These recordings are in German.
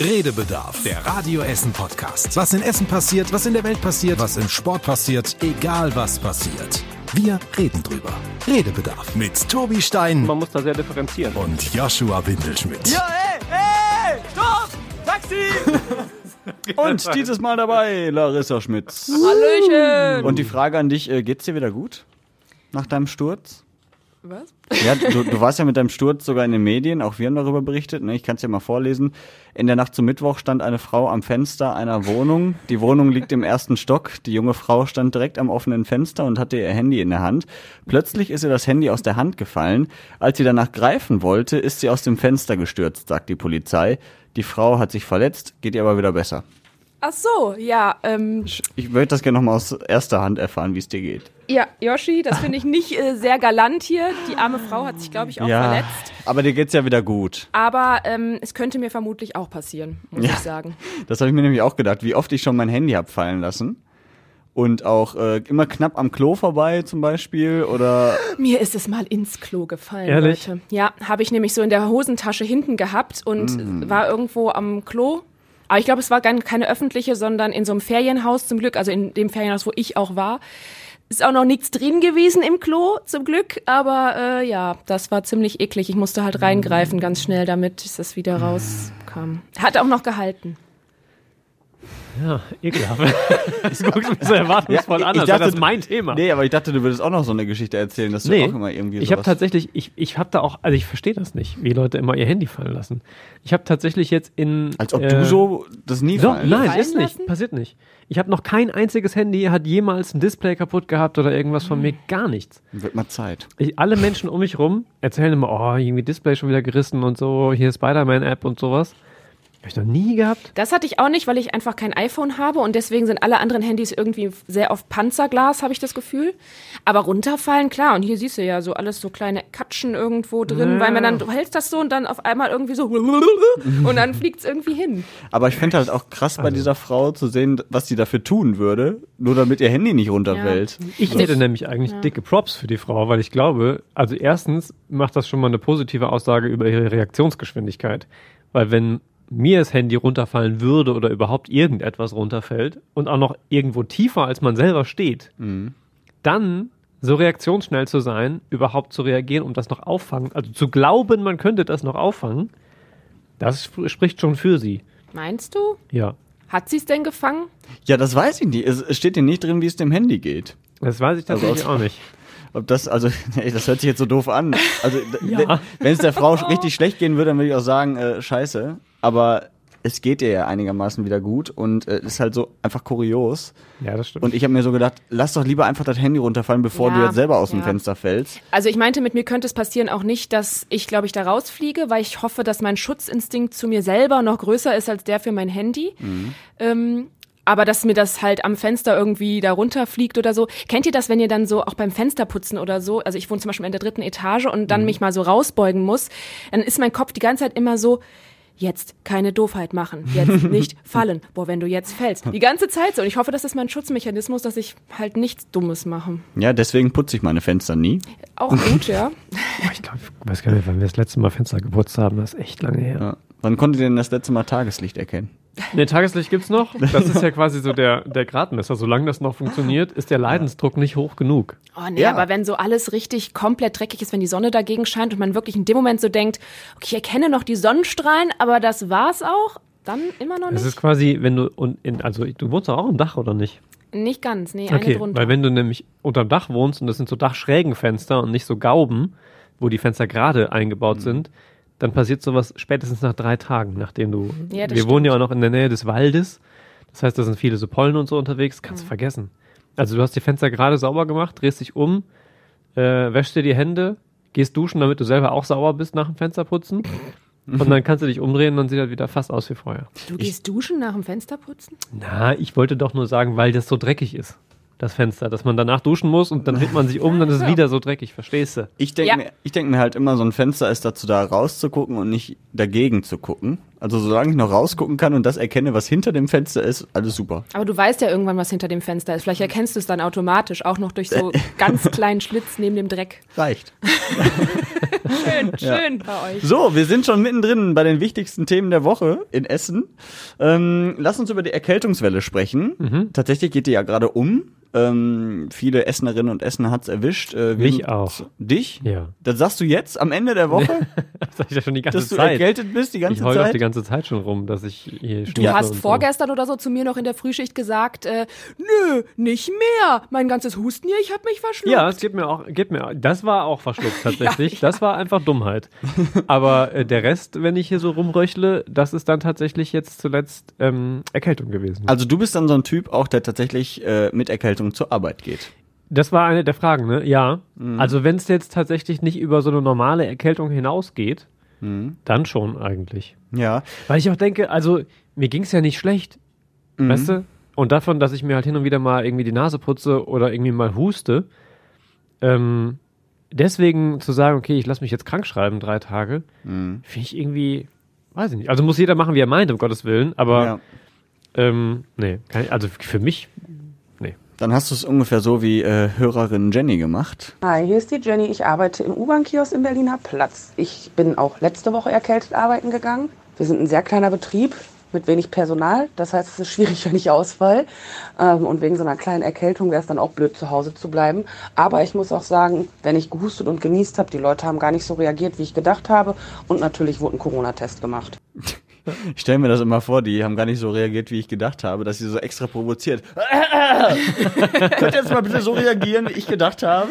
Redebedarf, der Radio Essen Podcast. Was in Essen passiert, was in der Welt passiert, was im Sport passiert, egal was passiert. Wir reden drüber. Redebedarf mit Tobi Stein Man muss da sehr differenzieren. und Joshua Windelschmidt. Ja, ey, ey, stopp! Taxi! Und dieses Mal dabei Larissa Schmitz. Hallöchen! Und die Frage an dich, äh, geht's dir wieder gut? Nach deinem Sturz? Was? Ja, du, du warst ja mit deinem Sturz sogar in den Medien, auch wir haben darüber berichtet, ne? ich kann es ja mal vorlesen. In der Nacht zum Mittwoch stand eine Frau am Fenster einer Wohnung. Die Wohnung liegt im ersten Stock. Die junge Frau stand direkt am offenen Fenster und hatte ihr Handy in der Hand. Plötzlich ist ihr das Handy aus der Hand gefallen. Als sie danach greifen wollte, ist sie aus dem Fenster gestürzt, sagt die Polizei. Die Frau hat sich verletzt, geht ihr aber wieder besser. Ach so, ja, ähm, Ich möchte das gerne nochmal aus erster Hand erfahren, wie es dir geht. Ja, Yoshi, das finde ich nicht äh, sehr galant hier. Die arme Frau hat sich, glaube ich, auch verletzt. aber dir geht's ja wieder gut. Aber ähm, es könnte mir vermutlich auch passieren, muss Ja. ich sagen. Das habe ich mir nämlich auch gedacht, wie oft ich schon mein Handy hab fallen lassen. Und auch äh, immer knapp am Klo vorbei zum Beispiel oder Mir ist es mal ins Klo gefallen, Ehrlich? Leute. Ja, habe ich nämlich so in der Hosentasche hinten gehabt und war irgendwo am Klo. Aber ich glaube, es war gar keine öffentliche, sondern in so einem Ferienhaus zum Glück, also in dem Ferienhaus, wo ich auch war. Ist auch noch nichts drin gewesen im Klo, zum Glück. Aber äh, ja, das war ziemlich eklig. Ich musste halt reingreifen ganz schnell, damit das wieder rauskam. Hat auch noch gehalten. Ja, ekelhaft. Das guckst mich so erwartungsvoll Ja, an, als dachte, das mein Thema. Nee, aber ich dachte, du würdest auch noch so eine Geschichte erzählen, dass du Nee, auch immer irgendwie ich habe tatsächlich, ich, ich habe da auch, also ich verstehe das nicht, wie Leute immer ihr Handy fallen lassen. Ich habe tatsächlich jetzt in... als ob äh, du so das nie So, fallen nein, fallen ist nicht, lassen? passiert nicht. Ich habe noch kein einziges Handy, hat jemals ein Display kaputt gehabt oder irgendwas von mir, gar nichts. Wird mal Zeit. Ich, alle Menschen um mich rum erzählen immer, oh, irgendwie Display schon wieder gerissen und so, hier Spider-Man-App und sowas. Habe ich noch nie gehabt. Das hatte ich auch nicht, weil ich einfach kein iPhone habe und deswegen sind alle anderen Handys irgendwie sehr auf Panzerglas, habe ich das Gefühl. Aber runterfallen, klar. Und hier siehst du ja so alles so kleine Katschen irgendwo drin, Ja. weil man dann, du hältst das so und dann auf einmal irgendwie so und dann fliegt's irgendwie hin. Aber ich fände halt auch krass bei dieser Frau zu sehen, was sie dafür tun würde, nur damit ihr Handy nicht runterfällt. Ich hätte nämlich eigentlich dicke Props für die Frau, weil ich glaube, also erstens macht das schon mal eine positive Aussage über ihre Reaktionsgeschwindigkeit. Weil wenn mir das Handy runterfallen würde oder überhaupt irgendetwas runterfällt und auch noch irgendwo tiefer als man selber steht, dann so reaktionsschnell zu sein, überhaupt zu reagieren und das noch auffangen, also zu glauben, man könnte das noch auffangen, das sp- spricht schon für sie. Meinst du? Ja. Hat sie's denn gefangen? Ja, das weiß ich nicht. Es es steht hier nicht drin, wie es dem Handy geht. Das weiß ich tatsächlich Also- auch nicht. Ob das, also, ey, das hört sich jetzt so doof an. Also, Ja. wenn- es der Frau richtig schlecht gehen würde, dann würde ich auch sagen, äh, scheiße. Aber es geht ihr ja einigermaßen wieder gut und äh, ist halt so einfach kurios. Ja, das stimmt. Und ich habe mir so gedacht, lass doch lieber einfach das Handy runterfallen, bevor Ja, du jetzt selber aus dem ja. Fenster fällst. Also ich meinte, mit mir könnte es passieren auch nicht, dass ich, glaube ich, da rausfliege, weil ich hoffe, dass mein Schutzinstinkt zu mir selber noch größer ist als der für mein Handy. Ähm, aber dass mir das halt am Fenster irgendwie da runterfliegt oder so. Kennt ihr das, wenn ihr dann so auch beim Fensterputzen oder so, also ich wohne zum Beispiel in der dritten Etage und dann mich mal so rausbeugen muss, dann ist mein Kopf die ganze Zeit immer so, jetzt keine Doofheit machen, jetzt nicht fallen. Boah, wenn du jetzt fällst. Die ganze Zeit so. Und ich hoffe, das ist mein Schutzmechanismus, dass ich halt nichts Dummes mache. Ja, deswegen putze ich meine Fenster nie. Auch gut, ja. Ich glaube, ich weiß gar nicht, wann wir das letzte Mal Fenster geputzt haben. Das ist echt lange her. Ja. Wann konntet ihr denn das letzte Mal Tageslicht erkennen? Ne, Tageslicht gibt's noch. Das ist ja quasi so der, der Gradmesser. Solange das noch funktioniert, ist der Leidensdruck nicht hoch genug. Oh nee, Ja. aber wenn so alles richtig komplett dreckig ist, wenn die Sonne dagegen scheint und man wirklich in dem Moment so denkt, okay, ich erkenne noch die Sonnenstrahlen, aber das war's auch, dann immer noch Es nicht. ist quasi, wenn du und in, also du wohnst doch auch im Dach oder nicht? nicht ganz, nee, eine Okay, drunter. weil wenn du nämlich unterm Dach wohnst und das sind so dachschrägen Fenster und nicht so Gauben, wo die Fenster gerade eingebaut sind, dann passiert sowas spätestens nach drei Tagen, nachdem du. Ja, wir wohnen ja auch noch in der Nähe des Waldes. Das heißt, da sind viele so Pollen und so unterwegs. Kannst du vergessen. Also du hast die Fenster gerade sauber gemacht, drehst dich um, äh, wäschst dir die Hände, gehst duschen, damit du selber auch sauber bist nach dem Fensterputzen. Und dann kannst du dich umdrehen und dann sieht das wieder fast aus wie vorher. du gehst duschen nach dem Fensterputzen? Na, ich wollte doch nur sagen, weil das so dreckig ist. Das Fenster, dass man danach duschen muss und dann dreht man sich um, dann ist es wieder so dreckig, verstehst du? Ich denke Ja. mir, ich denk mir halt immer, so ein Fenster ist dazu da, rauszugucken und nicht dagegen zu gucken. Also solange ich noch rausgucken kann und das erkenne, was hinter dem Fenster ist, alles super. Aber du weißt ja irgendwann, was hinter dem Fenster ist. Vielleicht erkennst du es dann automatisch, auch noch durch so ganz kleinen Schlitz neben dem Dreck. Reicht. Schön, schön bei euch. So, wir sind schon mittendrin bei den wichtigsten Themen der Woche in Essen. Ähm, lass uns über die Erkältungswelle sprechen. Tatsächlich geht die ja gerade um. Ähm, viele Essenerinnen und Essener hat's erwischt. Äh, Mich auch. Dich? Ja. Das sagst du jetzt am Ende der Woche, Das sag ich ja schon die ganze dass du Zeit. erkältet bist die ganze ich Zeit? die ganze Zeit schon rum, dass ich hier Du hast vorgestern oder so zu mir noch in der Frühschicht gesagt, äh, nö, nicht mehr. Mein ganzes Husten hier, ich hab mich verschluckt. Ja, es gibt mir auch, gibt mir, das war auch verschluckt tatsächlich. Das war einfach Dummheit. Aber äh, der Rest, wenn ich hier so rumröchle, das ist dann tatsächlich jetzt zuletzt ähm, Erkältung gewesen. Also du bist dann so ein Typ auch, der tatsächlich äh, mit Erkältung zur Arbeit geht. Das war eine der Fragen, ne? Ja. Mhm. Also wenn es jetzt tatsächlich nicht über so eine normale Erkältung hinausgeht, Mhm. dann schon eigentlich. Ja. Weil ich auch denke, also mir ging's ja nicht schlecht, Mhm. weißt du? Und davon, dass ich mir halt hin und wieder mal irgendwie die Nase putze oder irgendwie mal huste, ähm, deswegen zu sagen, okay, ich lasse mich jetzt krank schreiben drei Tage, Mhm. finde ich irgendwie, weiß ich nicht. Also muss jeder machen, wie er meint, um Gottes Willen, aber ja. ähm, nee, ich, also für mich. Dann hast du es ungefähr so wie äh, Hörerin Jenny gemacht. Hi, hier ist die Jenny. Ich arbeite im U-Bahn-Kiosk im Berliner Platz. Ich bin auch letzte Woche erkältet arbeiten gegangen. Wir sind ein sehr kleiner Betrieb mit wenig Personal. Das heißt, es ist schwierig, wenn ich ausfall. Ähm, und wegen so einer kleinen Erkältung wäre es dann auch blöd, zu Hause zu bleiben. Aber ich muss auch sagen, wenn ich gehustet und genießt habe, die Leute haben gar nicht so reagiert, wie ich gedacht habe. Und natürlich wurde ein Corona-Test gemacht. Ich stelle mir das immer vor, die haben gar nicht so reagiert, wie ich gedacht habe, dass sie so extra provoziert. Könnt ihr jetzt mal bitte so reagieren, wie ich gedacht habe?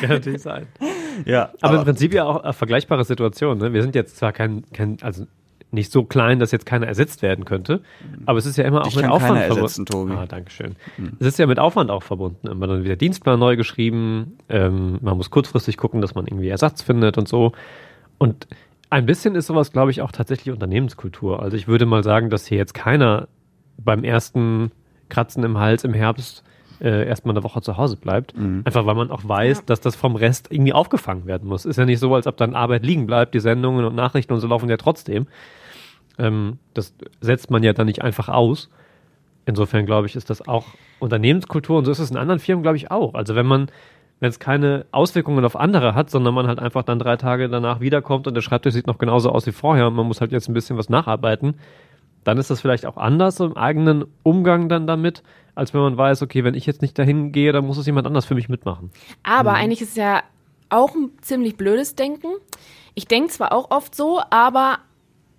Kann natürlich sein. Ja, Aber, im Prinzip ja auch eine vergleichbare Situation. Ne? Wir sind jetzt zwar kein, kein, also nicht so klein, dass jetzt keiner ersetzt werden könnte, aber es ist ja immer auch mit kann Aufwand keiner verbunden. Tobi. Ah, Dankeschön. Es ist ja mit Aufwand auch verbunden. Immer dann wieder Dienstplan neu geschrieben. Ähm, man muss kurzfristig gucken, dass man irgendwie Ersatz findet und so. Und ein bisschen ist sowas, glaube ich, auch tatsächlich Unternehmenskultur. Also ich würde mal sagen, dass hier jetzt keiner beim ersten Kratzen im Hals im Herbst äh, erstmal eine Woche zu Hause bleibt. Einfach weil man auch weiß, dass das vom Rest irgendwie aufgefangen werden muss. Ist ja nicht so, als ob dann Arbeit liegen bleibt. Die Sendungen und Nachrichten und so laufen ja trotzdem. Ähm, das setzt man ja dann nicht einfach aus. Insofern glaube ich, ist das auch Unternehmenskultur und so ist es in anderen Firmen, glaube ich, auch. Also wenn man, wenn es keine Auswirkungen auf andere hat, sondern man halt einfach dann drei Tage danach wiederkommt und der Schreibtisch sieht noch genauso aus wie vorher und man muss halt jetzt ein bisschen was nacharbeiten, dann ist das vielleicht auch anders im eigenen Umgang dann damit, als wenn man weiß, okay, wenn ich jetzt nicht dahin gehe, dann muss es jemand anders für mich mitmachen. Aber eigentlich ist es ja auch ein ziemlich blödes Denken. Ich denke zwar auch oft so, aber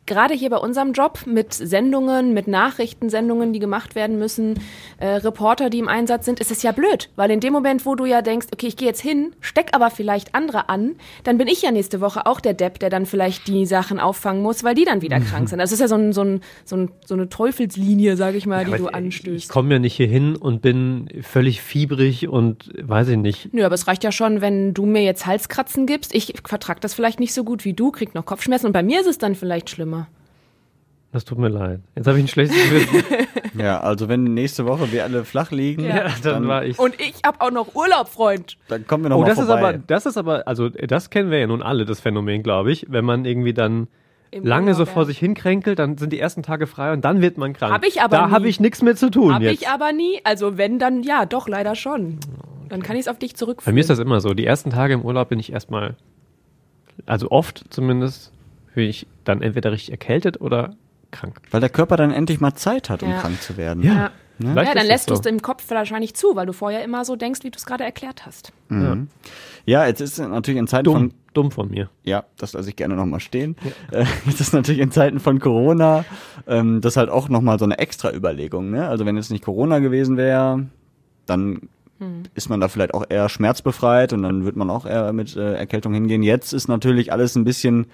gerade hier bei unserem Job mit Sendungen, mit Nachrichtensendungen, die gemacht werden müssen, äh, Reporter, die im Einsatz sind, ist es ja blöd, weil in dem Moment, wo du ja denkst, okay, ich gehe jetzt hin, steck aber vielleicht andere an, dann bin ich ja nächste Woche auch der Depp, der dann vielleicht die Sachen auffangen muss, weil die dann wieder krank sind. Das ist ja so, ein, so, ein, so, ein, so eine Teufelslinie, sag ich mal, die Aber du anstößt. Ich komme ja nicht hier hin und bin völlig fiebrig und weiß ich nicht. Nö, aber es reicht ja schon, wenn du mir jetzt Halskratzen gibst. Ich vertrag das vielleicht nicht so gut wie du, krieg noch Kopfschmerzen und bei mir ist es dann vielleicht schlimmer. Das tut mir leid. Jetzt habe ich ein schlechtes Gewissen. Ja, also wenn nächste Woche wir alle flach liegen, ja, dann war ich. Und ich hab auch noch Urlaub, Freund. dann kommen wir noch Oh, mal das ist vorbei. aber, das ist aber, also das kennen wir ja nun alle, das Phänomen, glaube ich. Wenn man irgendwie dann Im lange so Urlaub, vor ja. sich hinkränkelt, dann sind die ersten Tage frei und dann wird man krank. Hab ich aber Da habe ich nichts mehr zu tun Hab jetzt. ich aber nie. Also wenn, dann ja, doch, leider schon. Dann kann ich es auf dich Bei zurückführen. mir ist das immer so. Die ersten Tage im Urlaub bin ich erstmal, also oft zumindest, bin ich dann entweder richtig erkältet oder krank. Weil der Körper dann endlich mal Zeit hat, um Ja. krank zu werden. Ja. Vielleicht Ja, dann lässt du das es so. im Kopf wahrscheinlich zu, weil du vorher immer so denkst, wie du es gerade erklärt hast. Ja, jetzt ist es natürlich in Zeiten Dumm, von dumm von mir. Ja, das lasse ich gerne nochmal stehen. Äh, Jetzt ist natürlich in Zeiten von Corona ähm, das halt auch nochmal so eine extra Überlegung. Ne? Also wenn jetzt nicht Corona gewesen wäre, dann ist man da vielleicht auch eher schmerzbefreit und dann wird man auch eher mit äh, Erkältung hingehen. Jetzt ist natürlich alles ein bisschen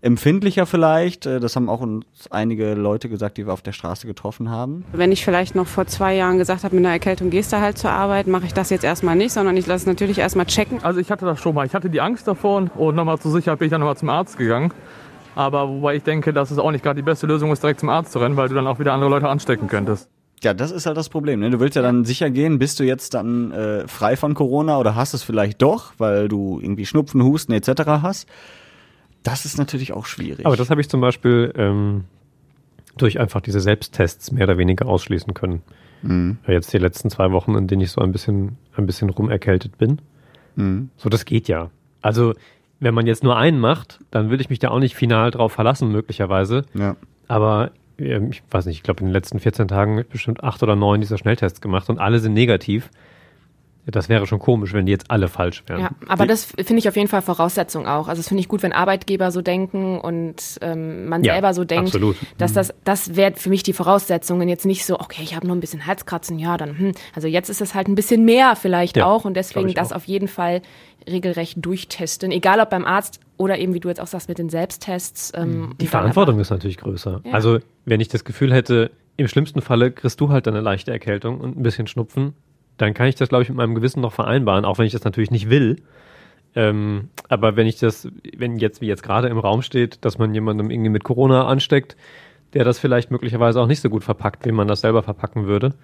empfindlicher vielleicht. Äh, Das haben auch uns einige Leute gesagt, die wir auf der Straße getroffen haben. Wenn ich vielleicht noch vor zwei Jahren gesagt habe, mit einer Erkältung gehst du halt zur Arbeit, mache ich das jetzt erstmal nicht, sondern ich lasse es natürlich erstmal checken. Also ich hatte das schon mal. Ich hatte die Angst davor und nochmal zur Sicherheit bin ich dann nochmal zum Arzt gegangen. Aber wobei ich denke, dass es auch nicht gerade die beste Lösung ist, direkt zum Arzt zu rennen, weil du dann auch wieder andere Leute anstecken könntest. Ja, das ist halt das Problem. Ne? Du willst ja dann sicher gehen, bist du jetzt dann äh, frei von Corona oder hast es vielleicht doch, weil du irgendwie Schnupfen, Husten etc. hast. Das ist natürlich auch schwierig. Aber das habe ich zum Beispiel ähm, durch einfach diese Selbsttests mehr oder weniger ausschließen können. Ja, Jetzt die letzten zwei Wochen, in denen ich so ein bisschen, ein bisschen rumerkältet bin. So, das geht ja. Also, wenn man jetzt nur einen macht, dann will ich mich da auch nicht final drauf verlassen, möglicherweise. Ja. Aber ähm, ich weiß nicht, ich glaube, in den letzten 14 Tagen habe ich bestimmt acht oder neun dieser Schnelltests gemacht und alle sind negativ. Das wäre schon komisch, wenn die jetzt alle falsch wären. Ja, aber das finde ich auf jeden Fall Voraussetzung auch. Also das finde ich gut, wenn Arbeitgeber so denken und ähm, man Ja, selber so denkt, absolut. dass das das wäre für mich die Voraussetzung und jetzt nicht so, okay, ich habe nur ein bisschen Halskratzen, ja, dann hm. also jetzt ist es halt ein bisschen mehr vielleicht Ja, auch und deswegen das auch. auf jeden Fall regelrecht durchtesten, egal ob beim Arzt oder eben wie du jetzt auch sagst mit den Selbsttests. Ähm, Die und dann Verantwortung ist natürlich größer. Ja. Also, wenn ich das Gefühl hätte, im schlimmsten Falle kriegst du halt eine leichte Erkältung und ein bisschen Schnupfen, dann kann ich das, glaube ich, mit meinem Gewissen noch vereinbaren, auch wenn ich das natürlich nicht will. Ähm, aber wenn ich das, wenn jetzt, wie jetzt gerade im Raum steht, dass man jemandem irgendwie mit Corona ansteckt, der das vielleicht möglicherweise auch nicht so gut verpackt, wie man das selber verpacken würde,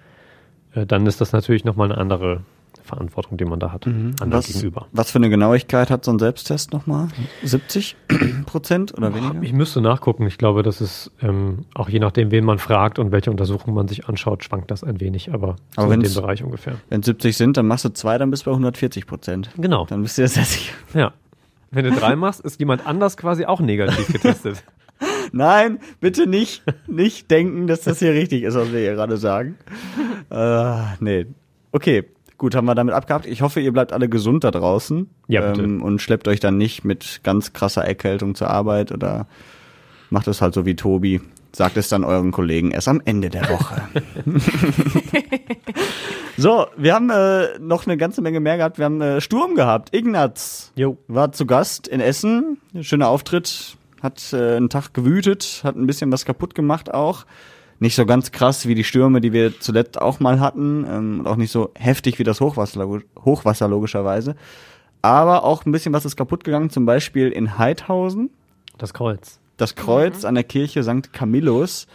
äh, dann ist das natürlich nochmal eine andere Verantwortung, die man da hat, anderen Mhm. Was, gegenüber. was für eine Genauigkeit hat so ein Selbsttest nochmal? 70 Prozent oder weniger? Ich müsste nachgucken. Ich glaube, das ist ähm, auch je nachdem, wen man fragt und welche Untersuchung man sich anschaut, schwankt das ein wenig, aber, Aber so in dem Bereich ungefähr. Wenn 70 sind, dann machst du zwei, dann bist du bei 140 Prozent. Genau. Dann bist du ja sehr sicher. Ja. Wenn du drei machst, ist jemand anders quasi auch negativ getestet. Nein, bitte nicht, nicht denken, dass das hier richtig ist, was wir hier gerade sagen. äh, nee. Okay, gut, haben wir damit abgehakt. Ich hoffe, ihr bleibt alle gesund da draußen. Ja, bitte. Ähm, und schleppt euch dann nicht mit ganz krasser Erkältung zur Arbeit oder macht es halt so wie Tobi. Sagt es dann euren Kollegen erst am Ende der Woche. so, wir haben äh, noch eine ganze Menge mehr gehabt. Wir haben äh, Sturm gehabt. Ignaz Jo. war zu Gast in Essen. Schöner Auftritt. Hat äh, einen Tag gewütet, hat ein bisschen was kaputt gemacht auch. Nicht so ganz krass wie die Stürme, die wir zuletzt auch mal hatten. Ähm, und auch nicht so heftig wie das Hochwasser, Hochwasser logischerweise. Aber auch ein bisschen was ist kaputt gegangen. Zum Beispiel in Heidhausen. Das Kreuz. Das Kreuz an der Kirche St. Camillus.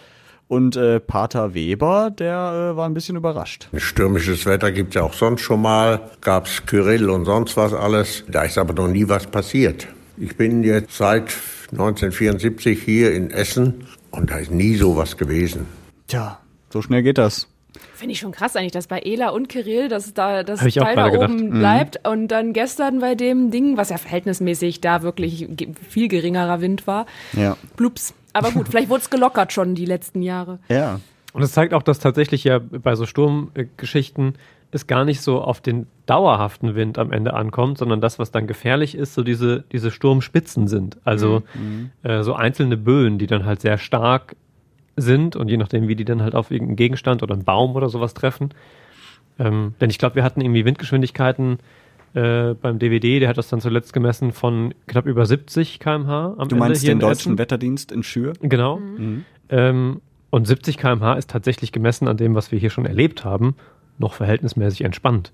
Und äh, Pater Weber, der äh, war ein bisschen überrascht. Stürmisches Wetter gibt's ja auch sonst schon mal. Gab's Kyrill und sonst was alles. Da ist aber noch nie was passiert. Ich bin jetzt seit 1974 hier in Essen und da ist nie sowas gewesen. Tja, so schnell geht das. Finde ich schon krass eigentlich, dass bei Ela und Kirill, dass da das Teil da oben bleibt und dann gestern bei dem Ding, was ja verhältnismäßig da wirklich viel geringerer Wind war, Ja. blups. Aber gut, vielleicht wurde es gelockert schon die letzten Jahre. Ja. Und es zeigt auch, dass tatsächlich ja bei so Sturmgeschichten es gar nicht so auf den dauerhaften Wind am Ende ankommt, sondern das, was dann gefährlich ist, so diese, diese Sturmspitzen sind. Also äh, so einzelne Böen, die dann halt sehr stark sind und je nachdem, wie die dann halt auf irgendeinen Gegenstand oder einen Baum oder sowas treffen. Ähm, denn ich glaube, wir hatten irgendwie Windgeschwindigkeiten äh, beim DVD, der hat das dann zuletzt gemessen von knapp über 70 km/h am Du Ende meinst hier den deutschen Essen. Wetterdienst in Schür? Genau. Ähm, und 70 km/h ist tatsächlich gemessen an dem, was wir hier schon erlebt haben, noch verhältnismäßig entspannt.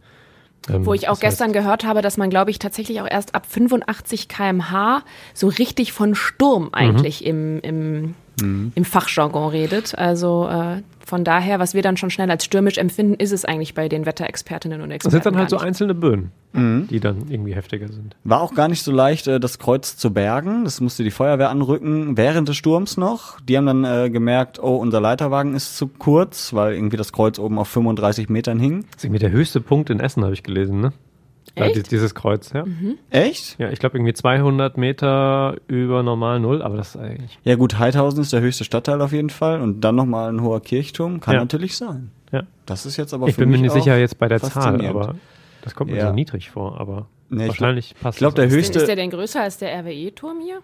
Ähm, Wo ich auch das heißt, gestern gehört habe, dass man, glaube ich, tatsächlich auch erst ab 85 km/h so richtig von Sturm eigentlich im, im, im Fachjargon redet. Also äh, von daher, was wir dann schon schnell als stürmisch empfinden, ist es eigentlich bei den Wetterexpertinnen und Das Experten. sind dann halt so einzelne Böen, die dann irgendwie heftiger sind. War auch gar nicht so leicht, äh, das Kreuz zu bergen. Das musste die Feuerwehr anrücken während des Sturms noch. Die haben dann äh, gemerkt, oh, unser Leiterwagen ist zu kurz, weil irgendwie das Kreuz oben auf 35 Metern hing. Das ist irgendwie der höchste Punkt in Essen, habe ich gelesen, ne? Ja, Echt? die- dieses Kreuz, ja. Echt? Ja, ich glaube irgendwie 200 Meter über normal Null, aber das ist eigentlich, Ja gut, Heidhausen ist der höchste Stadtteil auf jeden Fall. Und dann nochmal ein hoher Kirchturm. Kann Ja. natürlich sein. ja. Das ist jetzt aber Ich für bin mir mich nicht sicher jetzt bei der Zahl, aber das kommt mir Ja. so niedrig vor, aber Nee, ich wahrscheinlich passt ich glaub, das der höchste- Ist der denn größer als der RWE-Turm hier?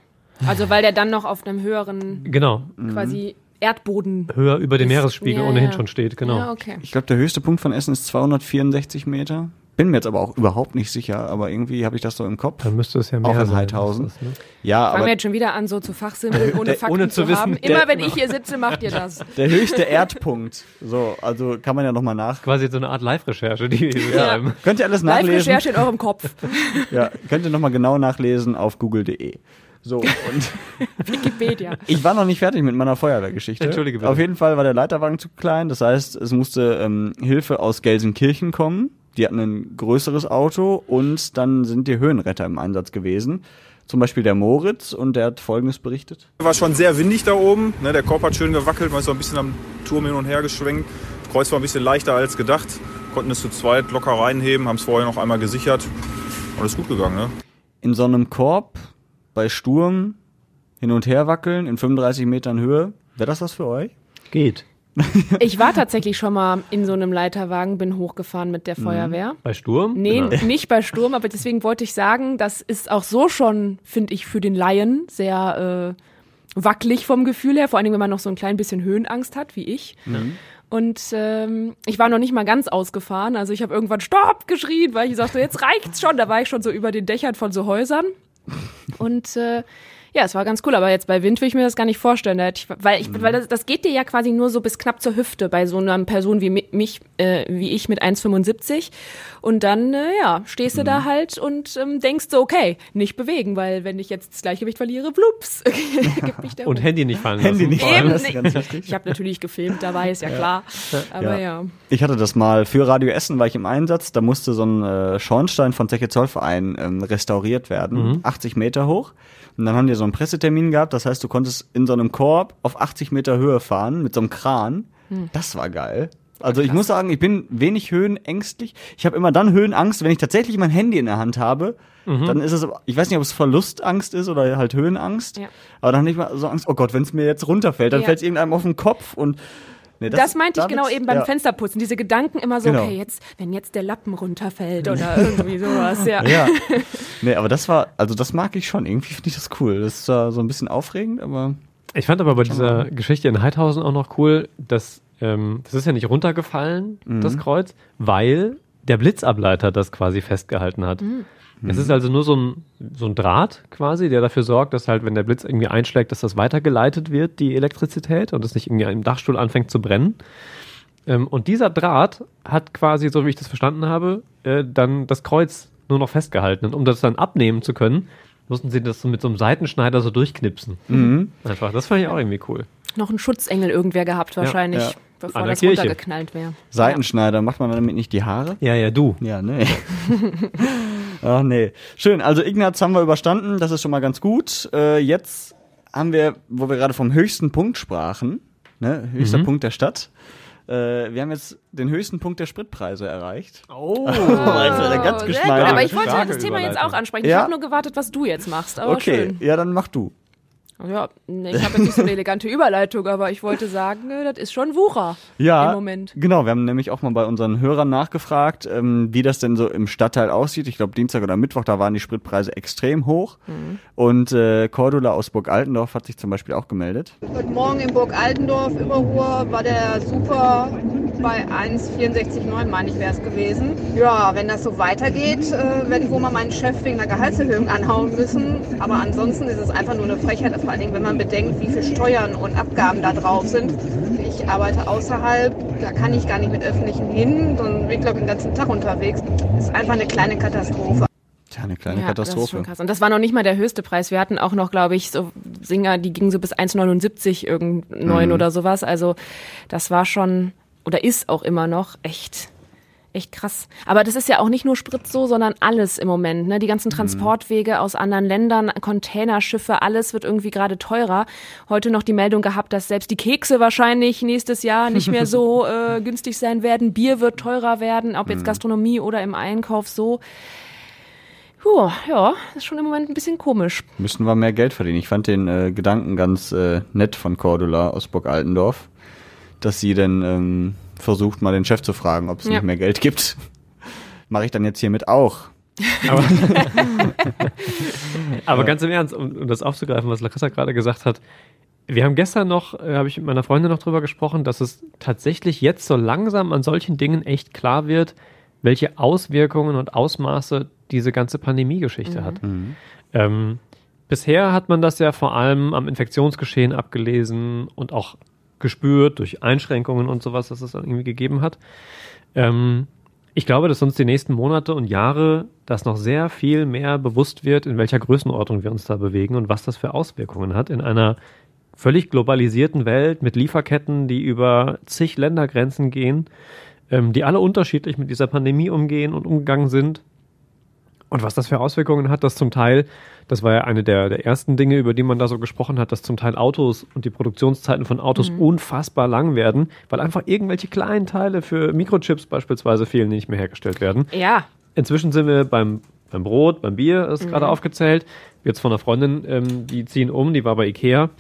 Also weil der dann noch auf einem höheren Genau, quasi Erdboden. höher über dem Ist- Meeresspiegel ja, ohnehin ja. schon steht, genau. Ja, okay. Ich glaube, der höchste Punkt von Essen ist 264 Meter. Bin mir jetzt aber auch überhaupt nicht sicher, aber irgendwie habe ich das so im Kopf. Dann müsste es ja mehr Auch in sein. Heidhausen. das, ne? Ja, Fangen aber wir jetzt schon wieder an, so zu Fachsimpeln, ohne Der- Fakten ohne zu, zu wissen, haben. der- Immer wenn ich hier sitze, macht ihr das. der höchste Erdpunkt. So, also kann man ja nochmal nach. Quasi so eine Art Live-Recherche, die wir hier Ja. schreiben. Könnt ihr alles nachlesen? Live-Recherche in eurem Kopf. Ja, könnt ihr nochmal genau nachlesen auf google.de. So, und Wikipedia. ich war noch nicht fertig mit meiner Feuerwehrgeschichte. Entschuldige bitte. Auf jeden Fall war der Leiterwagen zu klein. Das heißt, es musste ähm, Hilfe aus Gelsenkirchen kommen. Die hatten ein größeres Auto und dann sind die Höhenretter im Einsatz gewesen. zum Beispiel der Moritz und der hat Folgendes berichtet. War schon sehr windig da oben. Ne, der Korb hat schön gewackelt, man ist so ein bisschen am Turm hin und her geschwenkt. Das Kreuz war ein bisschen leichter als gedacht. Konnten es zu zweit locker reinheben, haben es vorher noch einmal gesichert. Alles gut gegangen, ne? In so einem Korb bei Sturm hin und her wackeln in 35 Metern Höhe. Wäre das was für euch? Geht. Ich war tatsächlich schon mal in so einem Leiterwagen, bin hochgefahren mit der Feuerwehr. Bei Sturm? Nee, Genau. nicht bei Sturm, aber deswegen wollte ich sagen, das ist auch so schon, finde ich, für den Laien sehr äh, wackelig vom Gefühl her, vor allem wenn man noch so ein klein bisschen Höhenangst hat, wie ich. Und ähm, ich war noch nicht mal ganz ausgefahren, also ich habe irgendwann Stopp geschrien, weil ich sagte, jetzt reicht's schon. Da war ich schon so über den Dächern von so Häusern. Und äh, ja, es war ganz cool, aber jetzt bei Wind will ich mir das gar nicht vorstellen. Da hätte ich, weil ich, weil das, das geht dir ja quasi nur so bis knapp zur Hüfte bei so einer Person wie mi- mich, äh, wie ich mit 1,75. Und dann, äh, ja, stehst du da halt und ähm, denkst so, okay, nicht bewegen, weil wenn ich jetzt das Gleichgewicht verliere, blups, gibt mich der Und. Handy nicht fallen Handy lassen. nicht ist nicht. ganz wichtig. Ich habe natürlich gefilmt dabei, ist ja, klar. Aber ja. Ich hatte das mal für Radio Essen, war ich im Einsatz. Da musste so ein äh, Schornstein von Zeche Zollverein ähm, restauriert werden, 80 Meter hoch. Und dann haben die so einen Pressetermin gehabt. Das heißt, du konntest in so einem Korb auf 80 Meter Höhe fahren mit so einem Kran. Das war geil. Also ich muss sagen, ich bin wenig höhenängstlich. Ich habe immer dann Höhenangst, wenn ich tatsächlich mein Handy in der Hand habe. Dann ist es, ich weiß nicht, ob es Verlustangst ist oder halt Höhenangst. Ja. Aber dann habe ich mal so Angst, oh Gott, wenn es mir jetzt runterfällt, dann Ja. fällt es irgendeinem auf den Kopf und nee, Das, meinte ich damit- genau eben beim ja. Fensterputzen. Diese Gedanken immer so, Genau. okay, jetzt, wenn jetzt der Lappen runterfällt oder irgendwie sowas, ja. Ja. Nee, aber das war, also das mag ich schon. Irgendwie finde ich das cool. Das ist zwar so ein bisschen aufregend, aber. Ich fand aber bei dieser Geschichte in Heidhausen auch noch cool, dass ähm, das ist ja nicht runtergefallen, das Kreuz, weil der Blitzableiter das quasi festgehalten hat. Es ist also nur so ein, so ein Draht quasi, der dafür sorgt, dass halt, wenn der Blitz irgendwie einschlägt, dass das weitergeleitet wird, die Elektrizität, und es nicht irgendwie im Dachstuhl anfängt zu brennen. Ähm, und dieser Draht hat quasi, so wie ich das verstanden habe, äh, dann das Kreuz nur noch festgehalten. Und um das dann abnehmen zu können, mussten sie das so mit so einem Seitenschneider so durchknipsen. Einfach. Das fand ich auch irgendwie cool. Noch einen Schutzengel irgendwer gehabt wahrscheinlich, ja. bevor An der das Kirche. runtergeknallt wäre. Seitenschneider, macht man damit nicht die Haare? Ja, ja, du. Ja, nee. Ach nee. Schön, also Ignaz haben wir überstanden, das ist schon mal ganz gut. Äh, jetzt haben wir, wo wir gerade vom höchsten Punkt sprachen, ne, höchster Punkt der Stadt. Äh, wir haben jetzt den höchsten Punkt der Spritpreise erreicht. Oh. das war eine ganz geschmeidige Aber ich wollte das Thema jetzt auch ansprechen. Ja. Ich habe nur gewartet, was du jetzt machst. Aber okay, schön. ja, dann mach du. Ja, nee, ich habe jetzt nicht so eine elegante Überleitung, aber ich wollte sagen, äh, das ist schon Wucher Ja, im Moment. genau. Wir haben nämlich auch mal bei unseren Hörern nachgefragt, ähm, wie das denn so im Stadtteil aussieht. Ich glaube, Dienstag oder Mittwoch, da waren die Spritpreise extrem hoch. Mhm. Und äh, Cordula aus Burg Altendorf hat sich zum Beispiel auch gemeldet. Heute Morgen in Burg Altendorf, Überruhr, war der Super bei 1,64,9, meine ich, wäre es gewesen. Ja, wenn das so weitergeht, äh, werde ich wohl mal meinen Chef wegen einer Gehaltserhöhung anhauen müssen. Aber ansonsten ist es einfach nur eine Frechheit, vor allen Dingen, wenn man bedenkt, wie viel Steuern und Abgaben da drauf sind. Ich arbeite außerhalb, da kann ich gar nicht mit Öffentlichen hin, dann bin ich, glaube ich, den ganzen Tag unterwegs. ist einfach eine kleine Katastrophe. Tja, eine kleine Ja, das ist Katastrophe. schon krass. Und das war noch nicht mal der höchste Preis. Wir hatten auch noch, glaube ich, so Singer, die gingen so bis 1,79 irgendein Mhm. oder sowas. Also das war schon oder ist auch immer noch echt echt krass. Aber das ist ja auch nicht nur Sprit so, sondern alles im Moment. Ne? Die Mhm. ganzen Transportwege aus anderen Ländern, Containerschiffe, alles wird irgendwie gerade teurer. Heute noch die Meldung gehabt, dass selbst die Kekse wahrscheinlich nächstes Jahr nicht mehr so äh, günstig sein werden. Bier wird teurer werden, ob Mhm. jetzt Gastronomie oder im Einkauf so. Puh, ja, ist schon im Moment ein bisschen komisch. Müssten wir mehr Geld verdienen. Ich fand den äh, Gedanken ganz äh, nett von Cordula aus Burg Altendorf, dass sie dann ähm, versucht, mal den Chef zu fragen, ob es Ja. nicht mehr Geld gibt. Mache ich dann jetzt hiermit auch. Aber, aber ganz im Ernst, um, um das aufzugreifen, was Larissa gerade gesagt hat, wir haben gestern noch, äh, habe ich mit meiner Freundin noch drüber gesprochen, dass es tatsächlich jetzt so langsam an solchen Dingen echt klar wird, welche Auswirkungen und Ausmaße diese ganze Pandemie-Geschichte hat. Ähm, bisher hat man das ja vor allem am Infektionsgeschehen abgelesen und auch gespürt durch Einschränkungen und sowas, dass es dann irgendwie gegeben hat. Ähm, ich glaube, dass uns die nächsten Monate und Jahre das noch sehr viel mehr bewusst wird, in welcher Größenordnung wir uns da bewegen und was das für Auswirkungen hat in einer völlig globalisierten Welt mit Lieferketten, die über zig Ländergrenzen gehen, ähm, die alle unterschiedlich mit dieser Pandemie umgehen und umgegangen sind. Und was das für Auswirkungen hat, dass zum Teil, das war ja eine der, der ersten Dinge, über die man da so gesprochen hat, dass zum Teil Autos und die Produktionszeiten von Autos Mhm. unfassbar lang werden, weil einfach irgendwelche kleinen Teile für Mikrochips beispielsweise fehlen, die nicht mehr hergestellt werden. Ja, Inzwischen sind wir beim, beim Brot, beim Bier, ist Mhm. gerade aufgezählt. Jetzt von einer Freundin, ähm, die ziehen um, die war bei Ikea.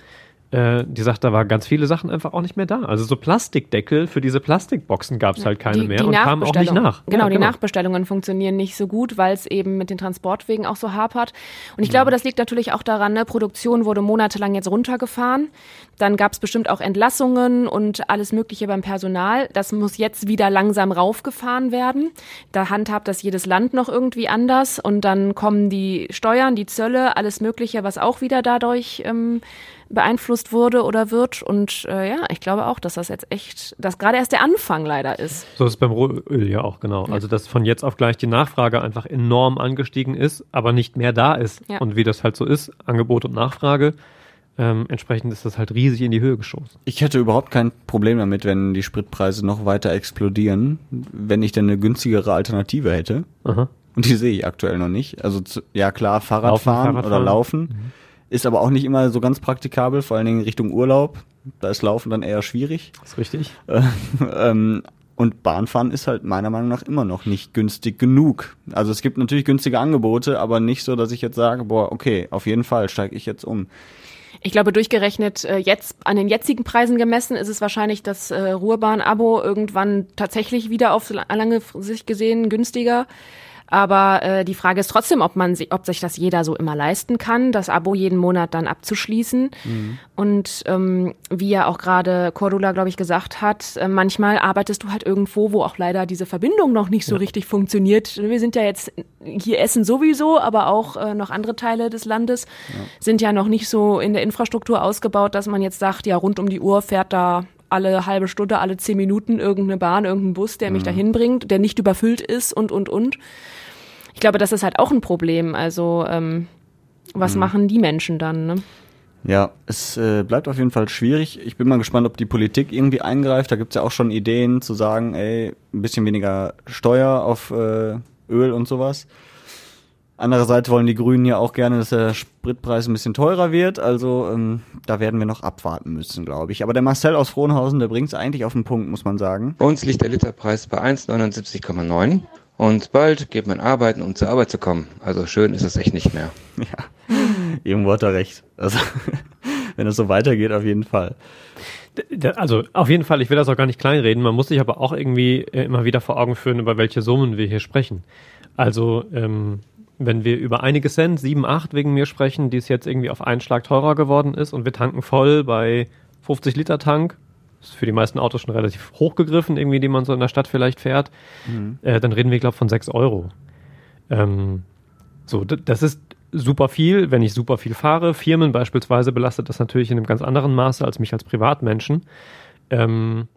Äh, die sagt, da waren ganz viele Sachen einfach auch nicht mehr da. Also so Plastikdeckel für diese Plastikboxen gab es halt keine die, mehr die und kamen auch nicht nach. Genau, Ja, die Nachbestellungen funktionieren nicht so gut, weil es eben mit den Transportwegen auch so hapert. Und ich glaube, das liegt natürlich auch daran, ne, Produktion wurde monatelang jetzt runtergefahren. Dann gab es bestimmt auch Entlassungen und alles Mögliche beim Personal. Das muss jetzt wieder langsam raufgefahren werden. Da handhabt das jedes Land noch irgendwie anders. Und dann kommen die Steuern, die Zölle, alles Mögliche, was auch wieder dadurch ähm, beeinflusst wurde oder wird. Und äh, ja, ich glaube auch, dass das jetzt echt, dass gerade erst der Anfang leider ist. So ist es beim Rohöl ja auch, genau. Also, dass von jetzt auf gleich die Nachfrage einfach enorm angestiegen ist, aber nicht mehr da ist. Ja. Und wie das halt so ist, Angebot und Nachfrage, ähm, entsprechend ist das halt riesig in die Höhe geschossen. Ich hätte überhaupt kein Problem damit, wenn die Spritpreise noch weiter explodieren, wenn ich denn eine günstigere Alternative hätte. Aha. Und die sehe ich aktuell noch nicht. Also zu, ja klar, Fahrrad Laufen, fahren Fahrrad oder fahren. laufen. Ist aber auch nicht immer so ganz praktikabel, vor allen Dingen Richtung Urlaub. Da ist Laufen dann eher schwierig. ist richtig. ähm, und Bahnfahren ist halt meiner Meinung nach immer noch nicht günstig genug. Also es gibt natürlich günstige Angebote, aber nicht so, dass ich jetzt sage, boah, okay, auf jeden Fall steige ich jetzt um. Ich glaube, durchgerechnet äh, jetzt an den jetzigen Preisen gemessen ist es wahrscheinlich das äh, Ruhrbahn-Abo irgendwann tatsächlich wieder auf la- lange Sicht gesehen günstiger. Aber äh, die Frage ist trotzdem, ob man sich, ob sich das jeder so immer leisten kann, das Abo jeden Monat dann abzuschließen. Und ähm, wie ja auch gerade Cordula, glaube ich, gesagt hat, äh, manchmal arbeitest du halt irgendwo, wo auch leider diese Verbindung noch nicht so richtig funktioniert. Wir sind ja jetzt hier Essen sowieso, aber auch äh, noch andere Teile des Landes sind ja noch nicht so in der Infrastruktur ausgebaut, dass man jetzt sagt, ja, rund um die Uhr fährt da alle halbe Stunde, alle zehn Minuten irgendeine Bahn, irgendein Bus, der mich dahin bringt, der nicht überfüllt ist und, und, und. Ich glaube, das ist halt auch ein Problem. Also, ähm, was machen die Menschen dann? Ne? Ja, es äh, bleibt auf jeden Fall schwierig. Ich bin mal gespannt, ob die Politik irgendwie eingreift. Da gibt's ja auch schon Ideen zu sagen, ey, ein bisschen weniger Steuer auf äh, Öl und sowas. Andererseits wollen die Grünen ja auch gerne, dass der Spritpreis ein bisschen teurer wird. Also ähm, da werden wir noch abwarten müssen, glaube ich. Aber der Marcel aus Frohnhausen, der bringt's eigentlich auf den Punkt, muss man sagen. Bei uns liegt der Literpreis bei 1,79,9 und bald geht man arbeiten, um zur Arbeit zu kommen. Also schön ist es echt nicht mehr. Ja, irgendwo hat er recht. Also wenn es so weitergeht, auf jeden Fall. Also auf jeden Fall, ich will das auch gar nicht kleinreden. Man muss sich aber auch irgendwie äh, immer wieder vor Augen führen, über welche Summen wir hier sprechen. Also ähm, wenn wir über einige Cent, sieben, acht wegen mir sprechen, die es jetzt irgendwie auf einen Schlag teurer geworden ist und wir tanken voll bei 50 Liter Tank, ist für die meisten Autos schon relativ hochgegriffen, irgendwie, die man so in der Stadt vielleicht fährt, äh, dann reden wir, glaube ich, von 6 Euro. Ähm, so, das ist super viel, wenn ich super viel fahre. Firmen beispielsweise belastet das natürlich in einem ganz anderen Maße als mich als Privatmenschen. Ähm,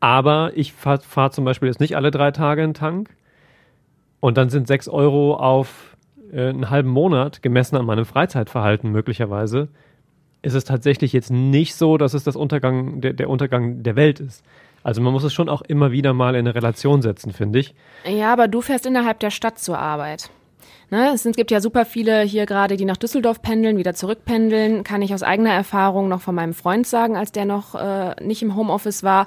aber ich fahre fahr zum Beispiel jetzt nicht alle drei Tage einen Tank. Und dann sind 6 Euro auf äh, einen halben Monat, gemessen an meinem Freizeitverhalten möglicherweise, ist es tatsächlich jetzt nicht so, dass es das Untergang, der, der Untergang der Welt ist. Also man muss es schon auch immer wieder mal in eine Relation setzen, finde ich. Ja, aber du fährst innerhalb der Stadt zur Arbeit. Ne, es gibt ja super viele hier gerade, die nach Düsseldorf pendeln, wieder zurückpendeln. Kann ich aus eigener Erfahrung noch von meinem Freund sagen, als der noch äh, nicht im Homeoffice war.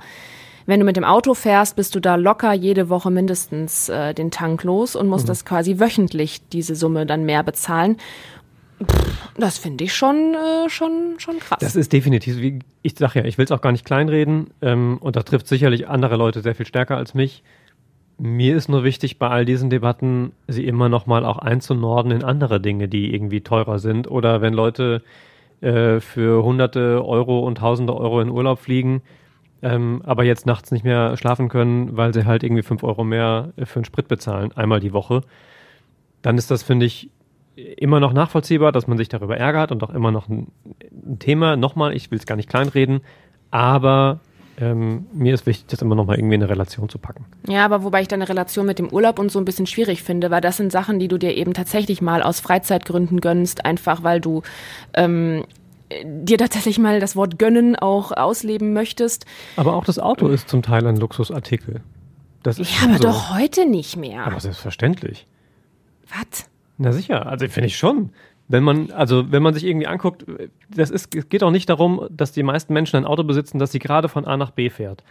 Wenn du mit dem Auto fährst, bist du da locker jede Woche mindestens äh, den Tank los und musst Mhm. das quasi wöchentlich diese Summe dann mehr bezahlen. Das finde ich schon, äh, schon, schon krass. Das ist definitiv, wie ich sage ja, ich will es auch gar nicht kleinreden ähm, und das trifft sicherlich andere Leute sehr viel stärker als mich. Mir ist nur wichtig, bei all diesen Debatten sie immer noch mal auch einzunorden in andere Dinge, die irgendwie teurer sind. Oder wenn Leute äh, für hunderte Euro und tausende Euro in Urlaub fliegen, ähm, aber jetzt nachts nicht mehr schlafen können, weil sie halt irgendwie fünf Euro mehr äh, für einen Sprit bezahlen, einmal die Woche, dann ist das, finde ich, immer noch nachvollziehbar, dass man sich darüber ärgert und auch immer noch ein, ein Thema. Nochmal, ich will es gar nicht kleinreden, aber ähm, mir ist wichtig, das immer noch mal irgendwie in eine Relation zu packen. Ja, aber wobei ich deine Relation mit dem Urlaub und so ein bisschen schwierig finde, weil das sind Sachen, die du dir eben tatsächlich mal aus Freizeitgründen gönnst, einfach weil du ähm, dir tatsächlich mal das Wort gönnen auch ausleben möchtest. Aber auch das Auto ist zum Teil ein Luxusartikel. Das ist Ja, aber so. doch heute nicht mehr. Aber selbstverständlich. Was? Na sicher, also finde ich schon. Wenn man, also wenn man sich irgendwie anguckt, das ist, es geht auch nicht darum, dass die meisten Menschen ein Auto besitzen, das sie gerade von A nach B fährt.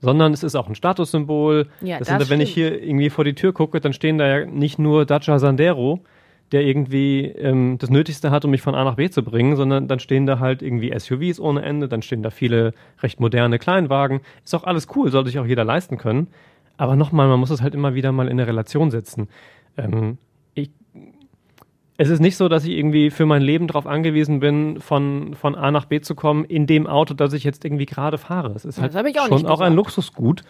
Sondern es ist auch ein Statussymbol. Ja, das das sind, wenn ich hier irgendwie vor die Tür gucke, dann stehen da ja nicht nur Dacia Sandero, der irgendwie ähm, das Nötigste hat, um mich von A nach B zu bringen, sondern dann stehen da halt irgendwie SUVs ohne Ende, dann stehen da viele recht moderne Kleinwagen. Ist auch alles cool, sollte sich auch jeder leisten können. Aber nochmal, man muss es halt immer wieder mal in eine Relation setzen. Ähm, es ist nicht so, dass ich irgendwie für mein Leben darauf angewiesen bin, von, von A nach B zu kommen, in dem Auto, das ich jetzt irgendwie gerade fahre. Es ist Ja, halt das ich auch schon nicht auch ein. Luxusgut.